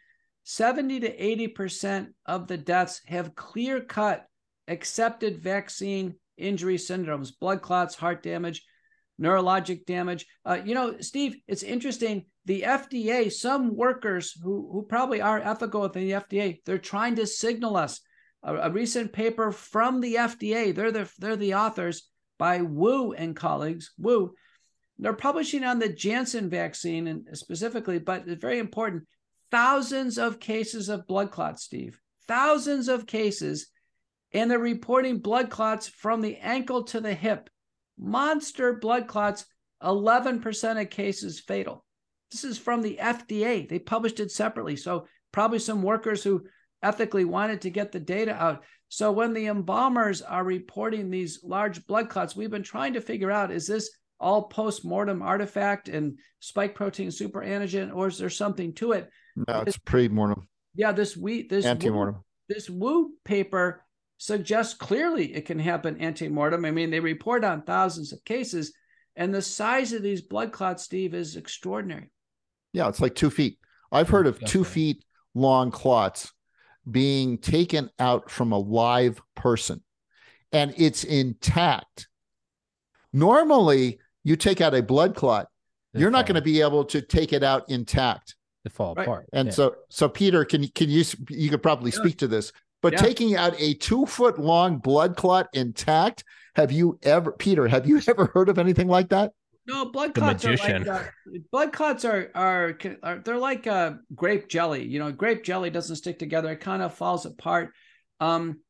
70 to 80% of the deaths have clear cut accepted vaccine injury syndromes, blood clots, heart damage, neurologic damage. Uh, you know, Steve, it's interesting. The FDA, some workers who, who probably are ethical within the FDA, they're trying to signal us a, a recent paper from the FDA. They're the they're the authors by Wu and colleagues. Wu. They're publishing on the Janssen vaccine and specifically, but it's very important. Thousands of cases of blood clots, Steve. Thousands of cases And they're reporting blood clots from the ankle to the hip. Monster blood clots, 11% of cases fatal. This is from the FDA. They published it separately. So, probably some workers who ethically wanted to get the data out. So, when the embalmers are reporting these large blood clots, we've been trying to figure out is this all post mortem artifact and spike protein superantigen, or is there something to it? No, it's pre mortem. Yeah, this we this ante mortem. This Wu paper suggests clearly it can happen ante mortem. I mean, they report on thousands of cases, and the size of these blood clots, Steve, is extraordinary. Yeah, it's like two feet. I've heard of two feet long clots being taken out from a live person and it's intact. Normally, you take out a blood clot, they you're fall. not going to be able to take it out intact. They fall right. apart. And yeah. so, so Peter, can can you you could probably speak to this? But yeah. taking out a two foot long blood clot intact, have you ever, Peter? Have you ever heard of anything like that? No, blood clots are like uh, blood clots are, are, are they're like uh, grape jelly. You know, grape jelly doesn't stick together; it kind of falls apart. Um,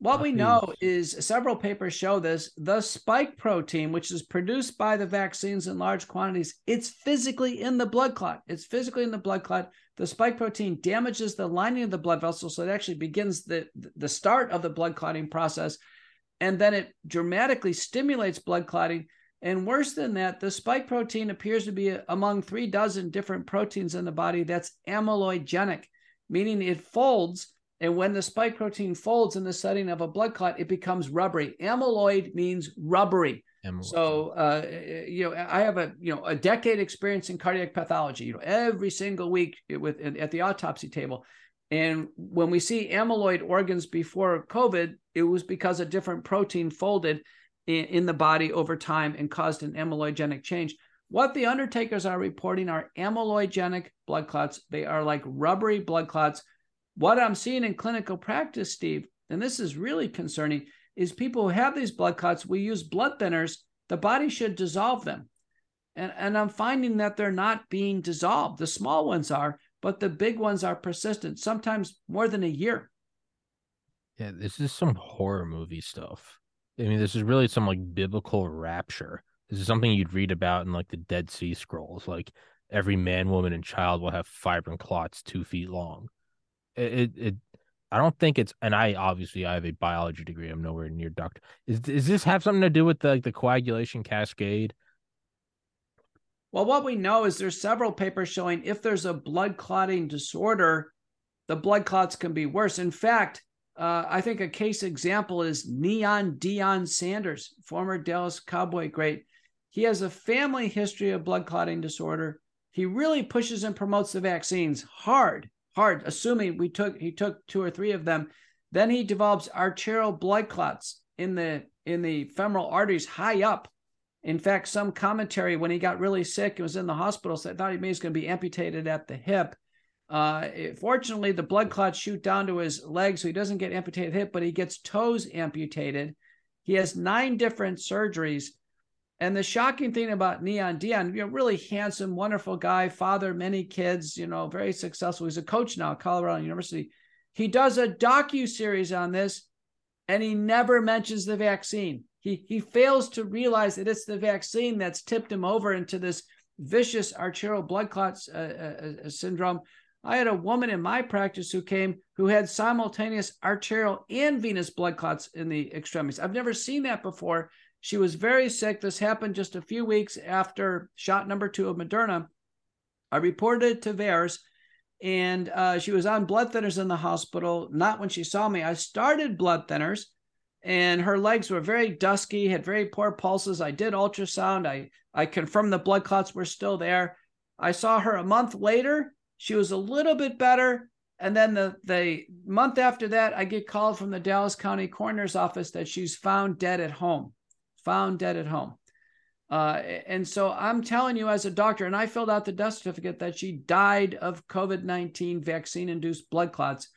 what we know is several papers show this. The spike protein, which is produced by the vaccines in large quantities, it's physically in the blood clot. It's physically in the blood clot. The spike protein damages the lining of the blood vessel, so it actually begins the the start of the blood clotting process, and then it dramatically stimulates blood clotting and worse than that, the spike protein appears to be among three dozen different proteins in the body that's amyloidogenic, meaning it folds. And when the spike protein folds in the setting of a blood clot, it becomes rubbery. Amyloid means rubbery. Amyloid. So, uh, you know, I have a you know a decade experience in cardiac pathology. You know, every single week with at the autopsy table, and when we see amyloid organs before COVID, it was because a different protein folded in, in the body over time and caused an amyloidogenic change. What the undertakers are reporting are amyloidogenic blood clots. They are like rubbery blood clots. What I'm seeing in clinical practice, Steve, and this is really concerning, is people who have these blood clots, we use blood thinners. The body should dissolve them. And, and I'm finding that they're not being dissolved. The small ones are, but the big ones are persistent, sometimes more than a year. Yeah, this is some horror movie stuff. I mean, this is really some like biblical rapture. This is something you'd read about in like the Dead Sea Scrolls. Like every man, woman, and child will have fibrin clots two feet long. It, it, I don't think it's, and I obviously I have a biology degree. I'm nowhere near doctor. Is does this have something to do with the like, the coagulation cascade? Well, what we know is there's several papers showing if there's a blood clotting disorder, the blood clots can be worse. In fact, uh, I think a case example is Neon Deion Sanders, former Dallas Cowboy great. He has a family history of blood clotting disorder. He really pushes and promotes the vaccines hard, assuming we took he took two or three of them. Then he develops arterial blood clots in the in the femoral arteries high up. In fact, some commentary when he got really sick and was in the hospital said thought he may was going to be amputated at the hip. Uh, fortunately, the blood clots shoot down to his legs, so he doesn't get amputated hip, but he gets toes amputated. He has nine different surgeries. And the shocking thing about Neon Deion, you know, really handsome, wonderful guy, father, many kids, you know, very successful. He's a coach now at Colorado University. He does a docu series on this, and he never mentions the vaccine. He he fails to realize that it's the vaccine that's tipped him over into this vicious arterial blood clots uh, uh, uh syndrome I had a woman in my practice who came who had simultaneous arterial and venous blood clots in the extremities. I've never seen that before. She was very sick. This happened just a few weeks after shot number two of Moderna. I reported to VAERS, and uh, she was on blood thinners in the hospital. Not when she saw me. I started blood thinners, and her legs were very dusky, had very poor pulses. I did ultrasound. I I confirmed the blood clots were still there. I saw her a month later she was a little bit better. And then the, the month after that, I get called from the Dallas County Coroner's Office that she's found dead at home, found dead at home. Uh, and so I'm telling you, as a doctor, and I filled out the death certificate that she died of COVID 19 vaccine induced blood clots.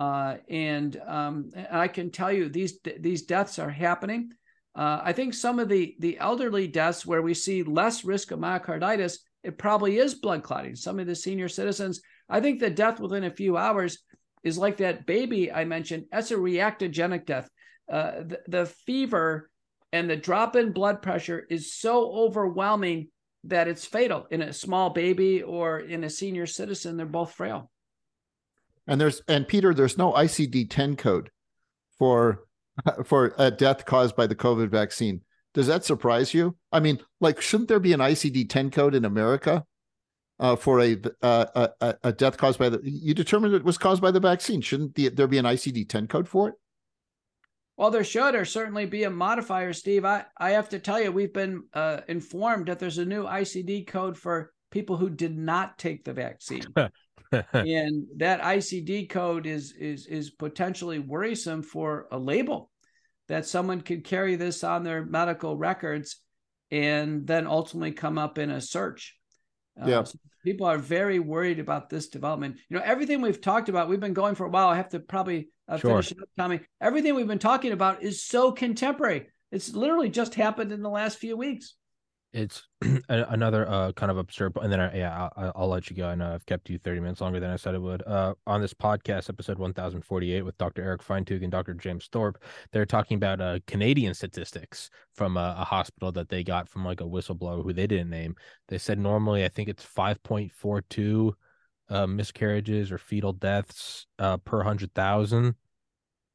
Uh, and, um, I can tell you these these deaths are happening. Uh, I think some of the the elderly deaths where we see less risk of myocarditis it probably is blood clotting. Some of the senior citizens, I think the death within a few hours is like that baby I mentioned. That's a reactogenic death. uh, the, the fever and the drop in blood pressure is so overwhelming that it's fatal in a small baby or in a senior citizen. They're both frail. And there's and Peter, there's no ICD 10 code for for a death caused by the COVID vaccine. Does that surprise you? I mean, like, shouldn't there be an ICD 10 code in America uh, for a, uh, a a death caused by the? You determined it was caused by the vaccine. Shouldn't the, there be an ICD 10 code for it? Well, there should or certainly be a modifier, Steve. I, I have to tell you, we've been uh, informed that there's a new ICD code for people who did not take the vaccine. and that ICD code is is is potentially worrisome for a label that someone could carry this on their medical records and then ultimately come up in a search. Uh, yeah. so people are very worried about this development. You know, everything we've talked about, we've been going for a while. I have to probably uh, sure. finish it up, Tommy. Everything we've been talking about is so contemporary. It's literally just happened in the last few weeks it's another uh, kind of absurd and then I, yeah I'll, I'll, let you go. I know i've kept you 30 minutes longer than i said it would. Uh, on this podcast episode 1048 with dr eric feintug and dr james thorpe they're talking about uh, canadian statistics from a, a, hospital that they got from like a whistleblower who they didn't name. They said normally i think it's 5.42 uh, miscarriages or fetal deaths uh, per 100000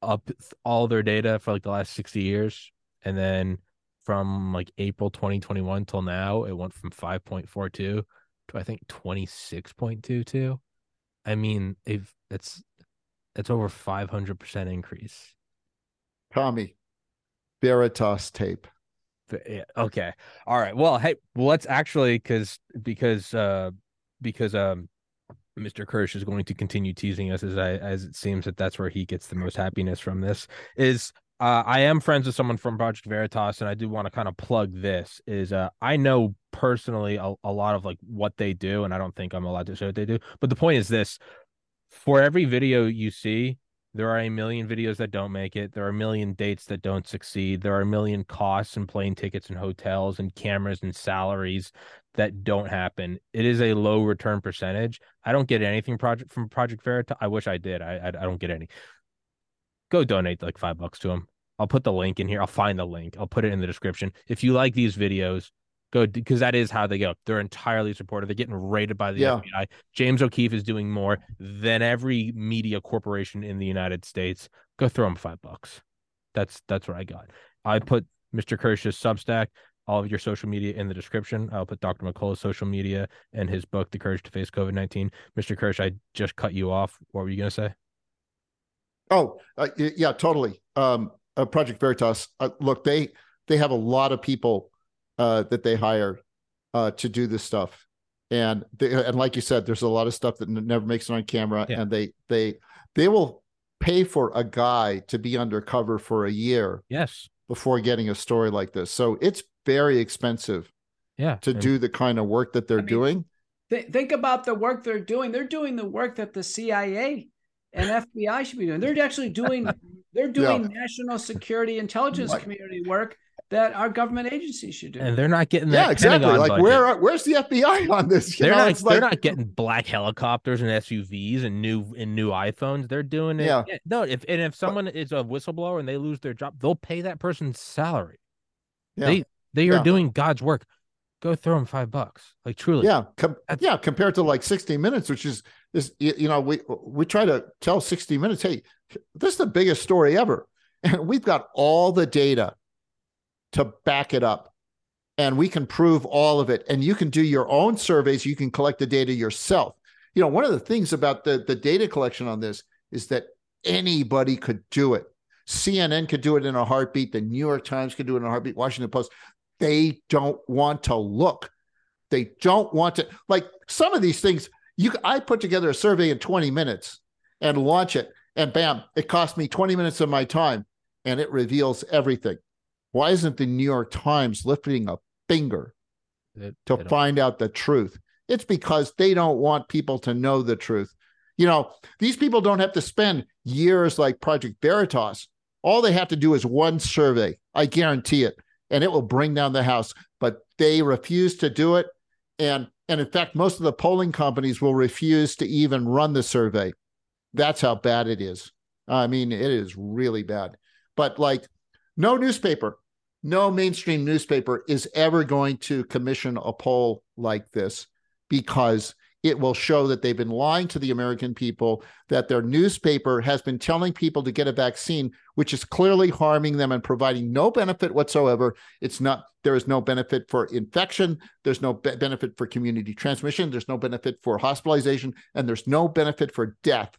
up all their data for like the last 60 years. And then from like April 2021 till now, it went from 5.42 to I think 26.22. I mean, if it's it's over 500% increase. Tommy, Veritas tape. Yeah, okay. All right. Well, hey, well, let's actually because because uh because um Mr. Kirsch is going to continue teasing us as I as it seems that that's where he gets the most happiness from this is uh, I am friends with someone from Project Veritas, and I do want to kind of plug this. Is uh, I know personally a, a lot of like what they do, and I don't think I'm allowed to say what they do. But the point is this: for every video you see, there are a million videos that don't make it. There are a million dates that don't succeed. There are a million costs and plane tickets and hotels and cameras and salaries that don't happen. It is a low return percentage. I don't get anything project from Project Veritas. I wish I did. I I, I don't get any. Go donate like five bucks to them. I'll put the link in here. I'll find the link. I'll put it in the description. If you like these videos, go because that is how they go. They're entirely supported. They're getting rated by the yeah. FBI. James O'Keefe is doing more than every media corporation in the United States. Go throw him five bucks. That's that's what I got. I put Mr. Kirsch's Substack, all of your social media in the description. I'll put Dr. McCullough's social media and his book, The Courage to Face COVID 19. Mr. Kirsch, I just cut you off. What were you going to say? Oh, uh, yeah, totally. Um, uh, Project Veritas, uh, look, they they have a lot of people uh, that they hire uh, to do this stuff, and they, and like you said, there's a lot of stuff that never makes it on camera, yeah. and they they they will pay for a guy to be undercover for a year, yes, before getting a story like this. So it's very expensive, yeah, to and, do the kind of work that they're I mean, doing. Th- think about the work they're doing. They're doing the work that the CIA and FBI should be doing. They're actually doing they're doing yeah. national security intelligence like, community work that our government agencies should do. And they're not getting that. Yeah, exactly. Pentagon like budget. where where's the FBI on this? You they're know, not they're not getting black helicopters and SUVs and new and new iPhones. They're doing it. Yeah. No, if and if someone is a whistleblower and they lose their job, they'll pay that person's salary. Yeah. They they are yeah. doing God's work. Go throw them five bucks. Like truly. Yeah. Com- yeah. Compared to like 60 minutes, which is this you know we we try to tell 60 minutes hey this is the biggest story ever and we've got all the data to back it up and we can prove all of it and you can do your own surveys you can collect the data yourself you know one of the things about the the data collection on this is that anybody could do it cnn could do it in a heartbeat the new york times could do it in a heartbeat washington post they don't want to look they don't want to like some of these things you, I put together a survey in 20 minutes and launch it, and bam, it cost me 20 minutes of my time, and it reveals everything. Why isn't the New York Times lifting a finger it, to find out the truth? It's because they don't want people to know the truth. You know, these people don't have to spend years like Project Veritas. All they have to do is one survey. I guarantee it. And it will bring down the house. But they refuse to do it. And and in fact, most of the polling companies will refuse to even run the survey. That's how bad it is. I mean, it is really bad. but like no newspaper, no mainstream newspaper is ever going to commission a poll like this because it will show that they've been lying to the American people, that their newspaper has been telling people to get a vaccine, which is clearly harming them and providing no benefit whatsoever. It's not, there is no benefit for infection, there's no be- benefit for community transmission, there's no benefit for hospitalization, and there's no benefit for death.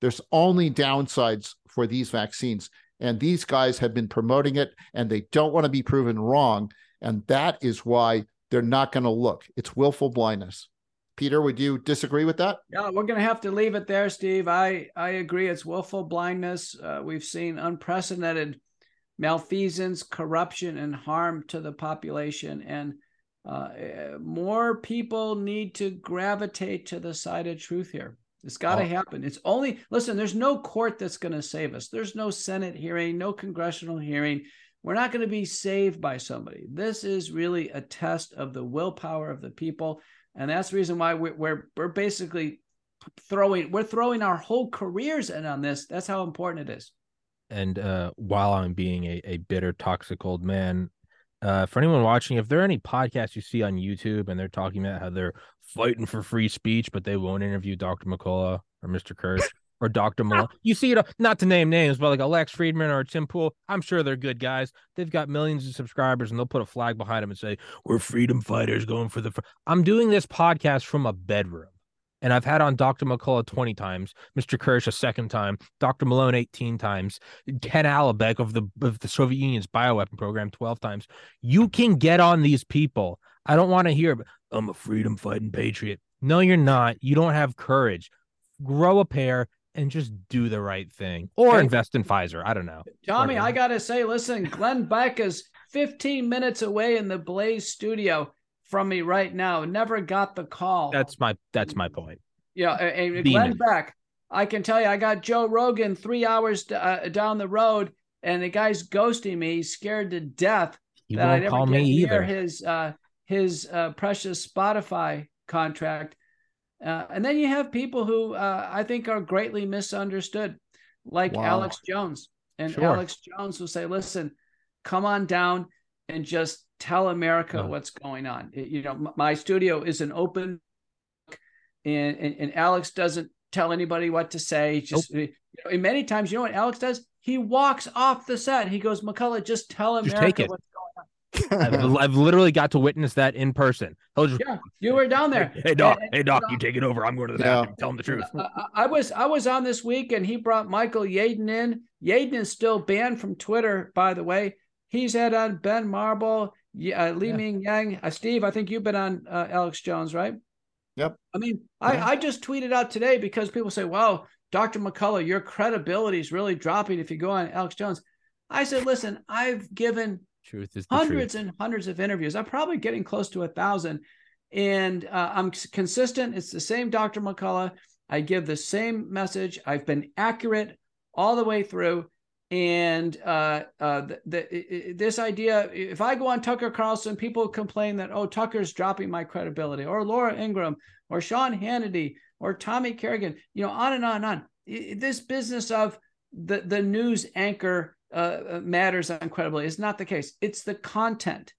There's only downsides for these vaccines. And these guys have been promoting it and they don't want to be proven wrong. And that is why they're not going to look. It's willful blindness. Peter, would you disagree with that? Yeah, we're going to have to leave it there, Steve. I I agree. It's willful blindness. Uh, we've seen unprecedented malfeasance, corruption, and harm to the population, and uh, more people need to gravitate to the side of truth here. It's got to oh. happen. It's only listen. There's no court that's going to save us. There's no Senate hearing, no congressional hearing. We're not going to be saved by somebody. This is really a test of the willpower of the people and that's the reason why we're we're, we're basically throwing we're throwing our whole careers in on this. That's how important it is. And uh, while I'm being a, a bitter, toxic old man, uh, for anyone watching, if there are any podcasts you see on YouTube and they're talking about how they're fighting for free speech, but they won't interview Dr. McCullough or Mr. Kirsch, or Dr. Malone. You see it, uh, not to name names, but like Alex Fridman or Tim Pool, I'm sure they're good guys. They've got millions of subscribers and they'll put a flag behind them and say, We're freedom fighters going for the. Fr-. I'm doing this podcast from a bedroom. And I've had on Dr. McCullough 20 times, Mr. Kirsch a second time, Dr. Malone 18 times, Ken Alibek of the of the Soviet Union's bioweapon program 12 times. You can get on these people. I don't want to hear, I'm a freedom fighting patriot. No, you're not. You don't have courage. Grow a pair and just do the right thing or hey, invest in Pfizer. I don't know. Tommy, I got to say, listen, Glenn Beck is 15 minutes away in the Blaze studio from me right now. Never got the call. That's my that's my point. Yeah, and Glenn Beck, I can tell you, I got Joe Rogan three hours uh, down the road, and the guy's ghosting me. He's scared to death he that I never call me either. His uh, his uh, precious Spotify contract. Uh, and then you have people who uh, I think are greatly misunderstood, like wow. Alex Jones. And sure. Alex Jones will say, listen, come on down and just tell America what's going on. It, you know, my studio is an open and, and, and Alex doesn't tell anybody what to say. Just nope. you know, many times, you know what Alex does? He walks off the set. He goes, McCullough, just tell America just what's I've, I've, literally got to witness that in person. Just, yeah, you were down there. Hey, doc. And, hey doc, you take it over. I'm going to the yeah. bathroom. Tell him the truth. I, I, was I was on this week, and he brought Michael Yeadon in. Yeadon is still banned from Twitter, by the way. He's had on Ben Marble, uh, Li yeah. Meng Yan. Uh, Steve, I think you've been on uh, Alex Jones, right? Yep. I mean, yeah. I, I just tweeted out today because people say, "Wow, Dr. McCullough, your credibility is really dropping if you go on Alex Jones." I said, "Listen, I've given." Truth is hundreds truth. and hundreds of interviews. I'm probably getting close to a thousand, and uh, I'm consistent. It's the same Dr. McCullough. I give the same message. I've been accurate all the way through. And uh, uh, the, the, this idea, if I go on Tucker Carlson, people complain that oh Tucker's dropping my credibility, or Laura Ingraham, or Sean Hannity, or Tommy Kerrigan, you know, on and on and on. This business of the the news anchor uh, uh, matters on credibility. It's not the case. It's the content.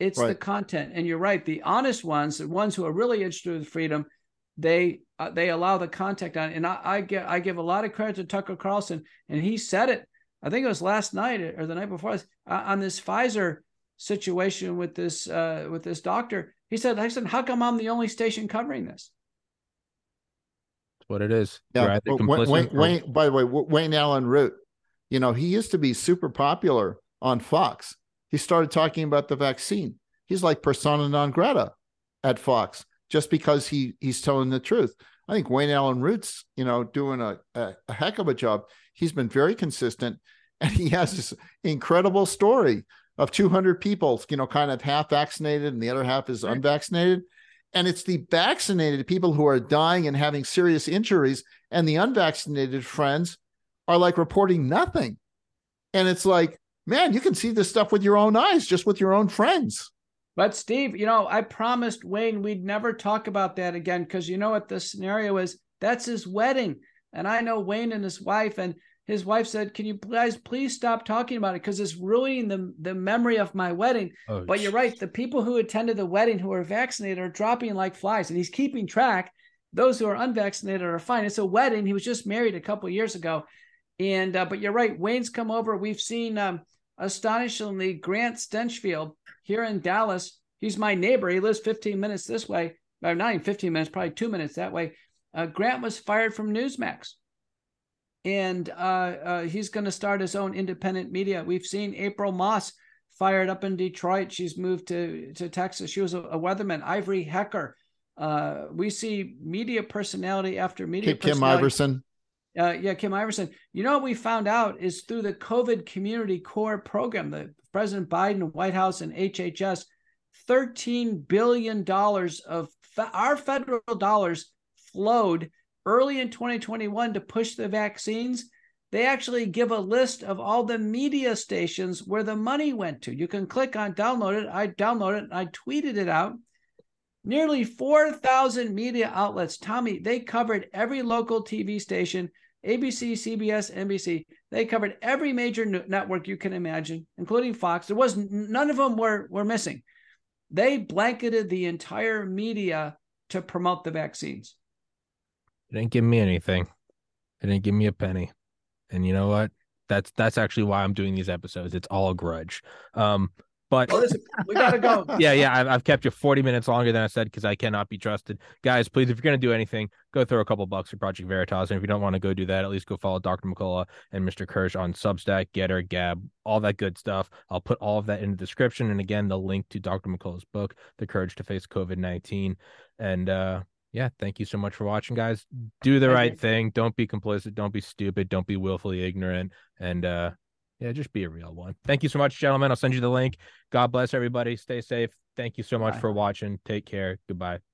It's right. the content. And you're right. The honest ones, the ones who are really interested in freedom, they uh, they allow the content on. And I, I get I give a lot of credit to Tucker Carlson, and he said it. I think it was last night or the night before uh, on this Pfizer situation with this uh, with this doctor. He said, "I said, how come I'm the only station covering this?" That's what it is. Yeah. Wayne, Wayne, Wayne, by the way, Wayne Allyn Root you know, he used to be super popular on Fox. He started talking about the vaccine. He's like persona non grata at Fox just because he he's telling the truth. I think Wayne Allyn Root's, you know, doing a, a, a heck of a job. He's been very consistent and he has this incredible story of 200 people, you know, kind of half vaccinated and the other half is hmm. unvaccinated. And it's the vaccinated people who are dying and having serious injuries, and the unvaccinated friends are like reporting nothing. And it's like, man, you can see this stuff with your own eyes, just with your own friends. But Steve, you know, I promised Wayne we'd never talk about that again because you know what the scenario is? That's his wedding. And I know Wayne and his wife, and his wife said, "Can you guys please stop talking about it because it's ruining the the memory of my wedding." Oh, But you're right. The people who attended the wedding who are vaccinated are dropping like flies, and he's keeping track. Those who are unvaccinated are fine. It's a wedding. He was just married a couple years ago, and uh, but you're right. Wayne's come over. We've seen um, astonishingly Grant Stinchfield here in Dallas. He's my neighbor. He lives 15 minutes this way. Or not even 15 minutes, probably two minutes that way. Uh, Grant was fired from Newsmax and uh, uh, he's going to start his own independent media. We've seen April Moss fired up in Detroit. She's moved to to Texas. She was a, a weatherman. Ivory Hecker. Uh, we see media personality after media. Personality. Kim Iversen. Uh, yeah, Kim Iversen. You know what we found out is through the COVID Community Corps program, the President Biden, White House, and HHS, thirteen billion dollars of fe- our federal dollars flowed early in 2021 to push the vaccines, they actually give a list of all the media stations where the money went to. You can click on download it. I downloaded it. I tweeted it out. Nearly 4,000 media outlets. Tommy, they covered every local TV station, ABC, CBS, NBC. They covered every major network you can imagine, including Fox. There was none of them were, were missing. They blanketed the entire media to promote the vaccines. It didn't give me anything. It didn't give me a penny. And you know what? That's that's actually why I'm doing these episodes. It's all a grudge. Um, but well, listen, we gotta go. yeah, yeah. I've, I've kept you 40 minutes longer than I said because I cannot be trusted. Guys, please, if you're gonna do anything, go throw a couple bucks for Project Veritas. And if you don't want to go do that, at least go follow Dr. McCullough and Mr. Kirsch on Substack, GETTR, Gab, all that good stuff. I'll put all of that in the description. And again, the link to Dr. McCullough's book, The Courage to Face COVID-19. And uh yeah, thank you so much for watching, guys. Do the right thing. Don't be complicit. Don't be stupid. Don't be willfully ignorant. And uh, yeah, just be a real one. Thank you so much, gentlemen. I'll send you the link. God bless everybody. Stay safe. Thank you so much Bye. for watching. Take care. Goodbye.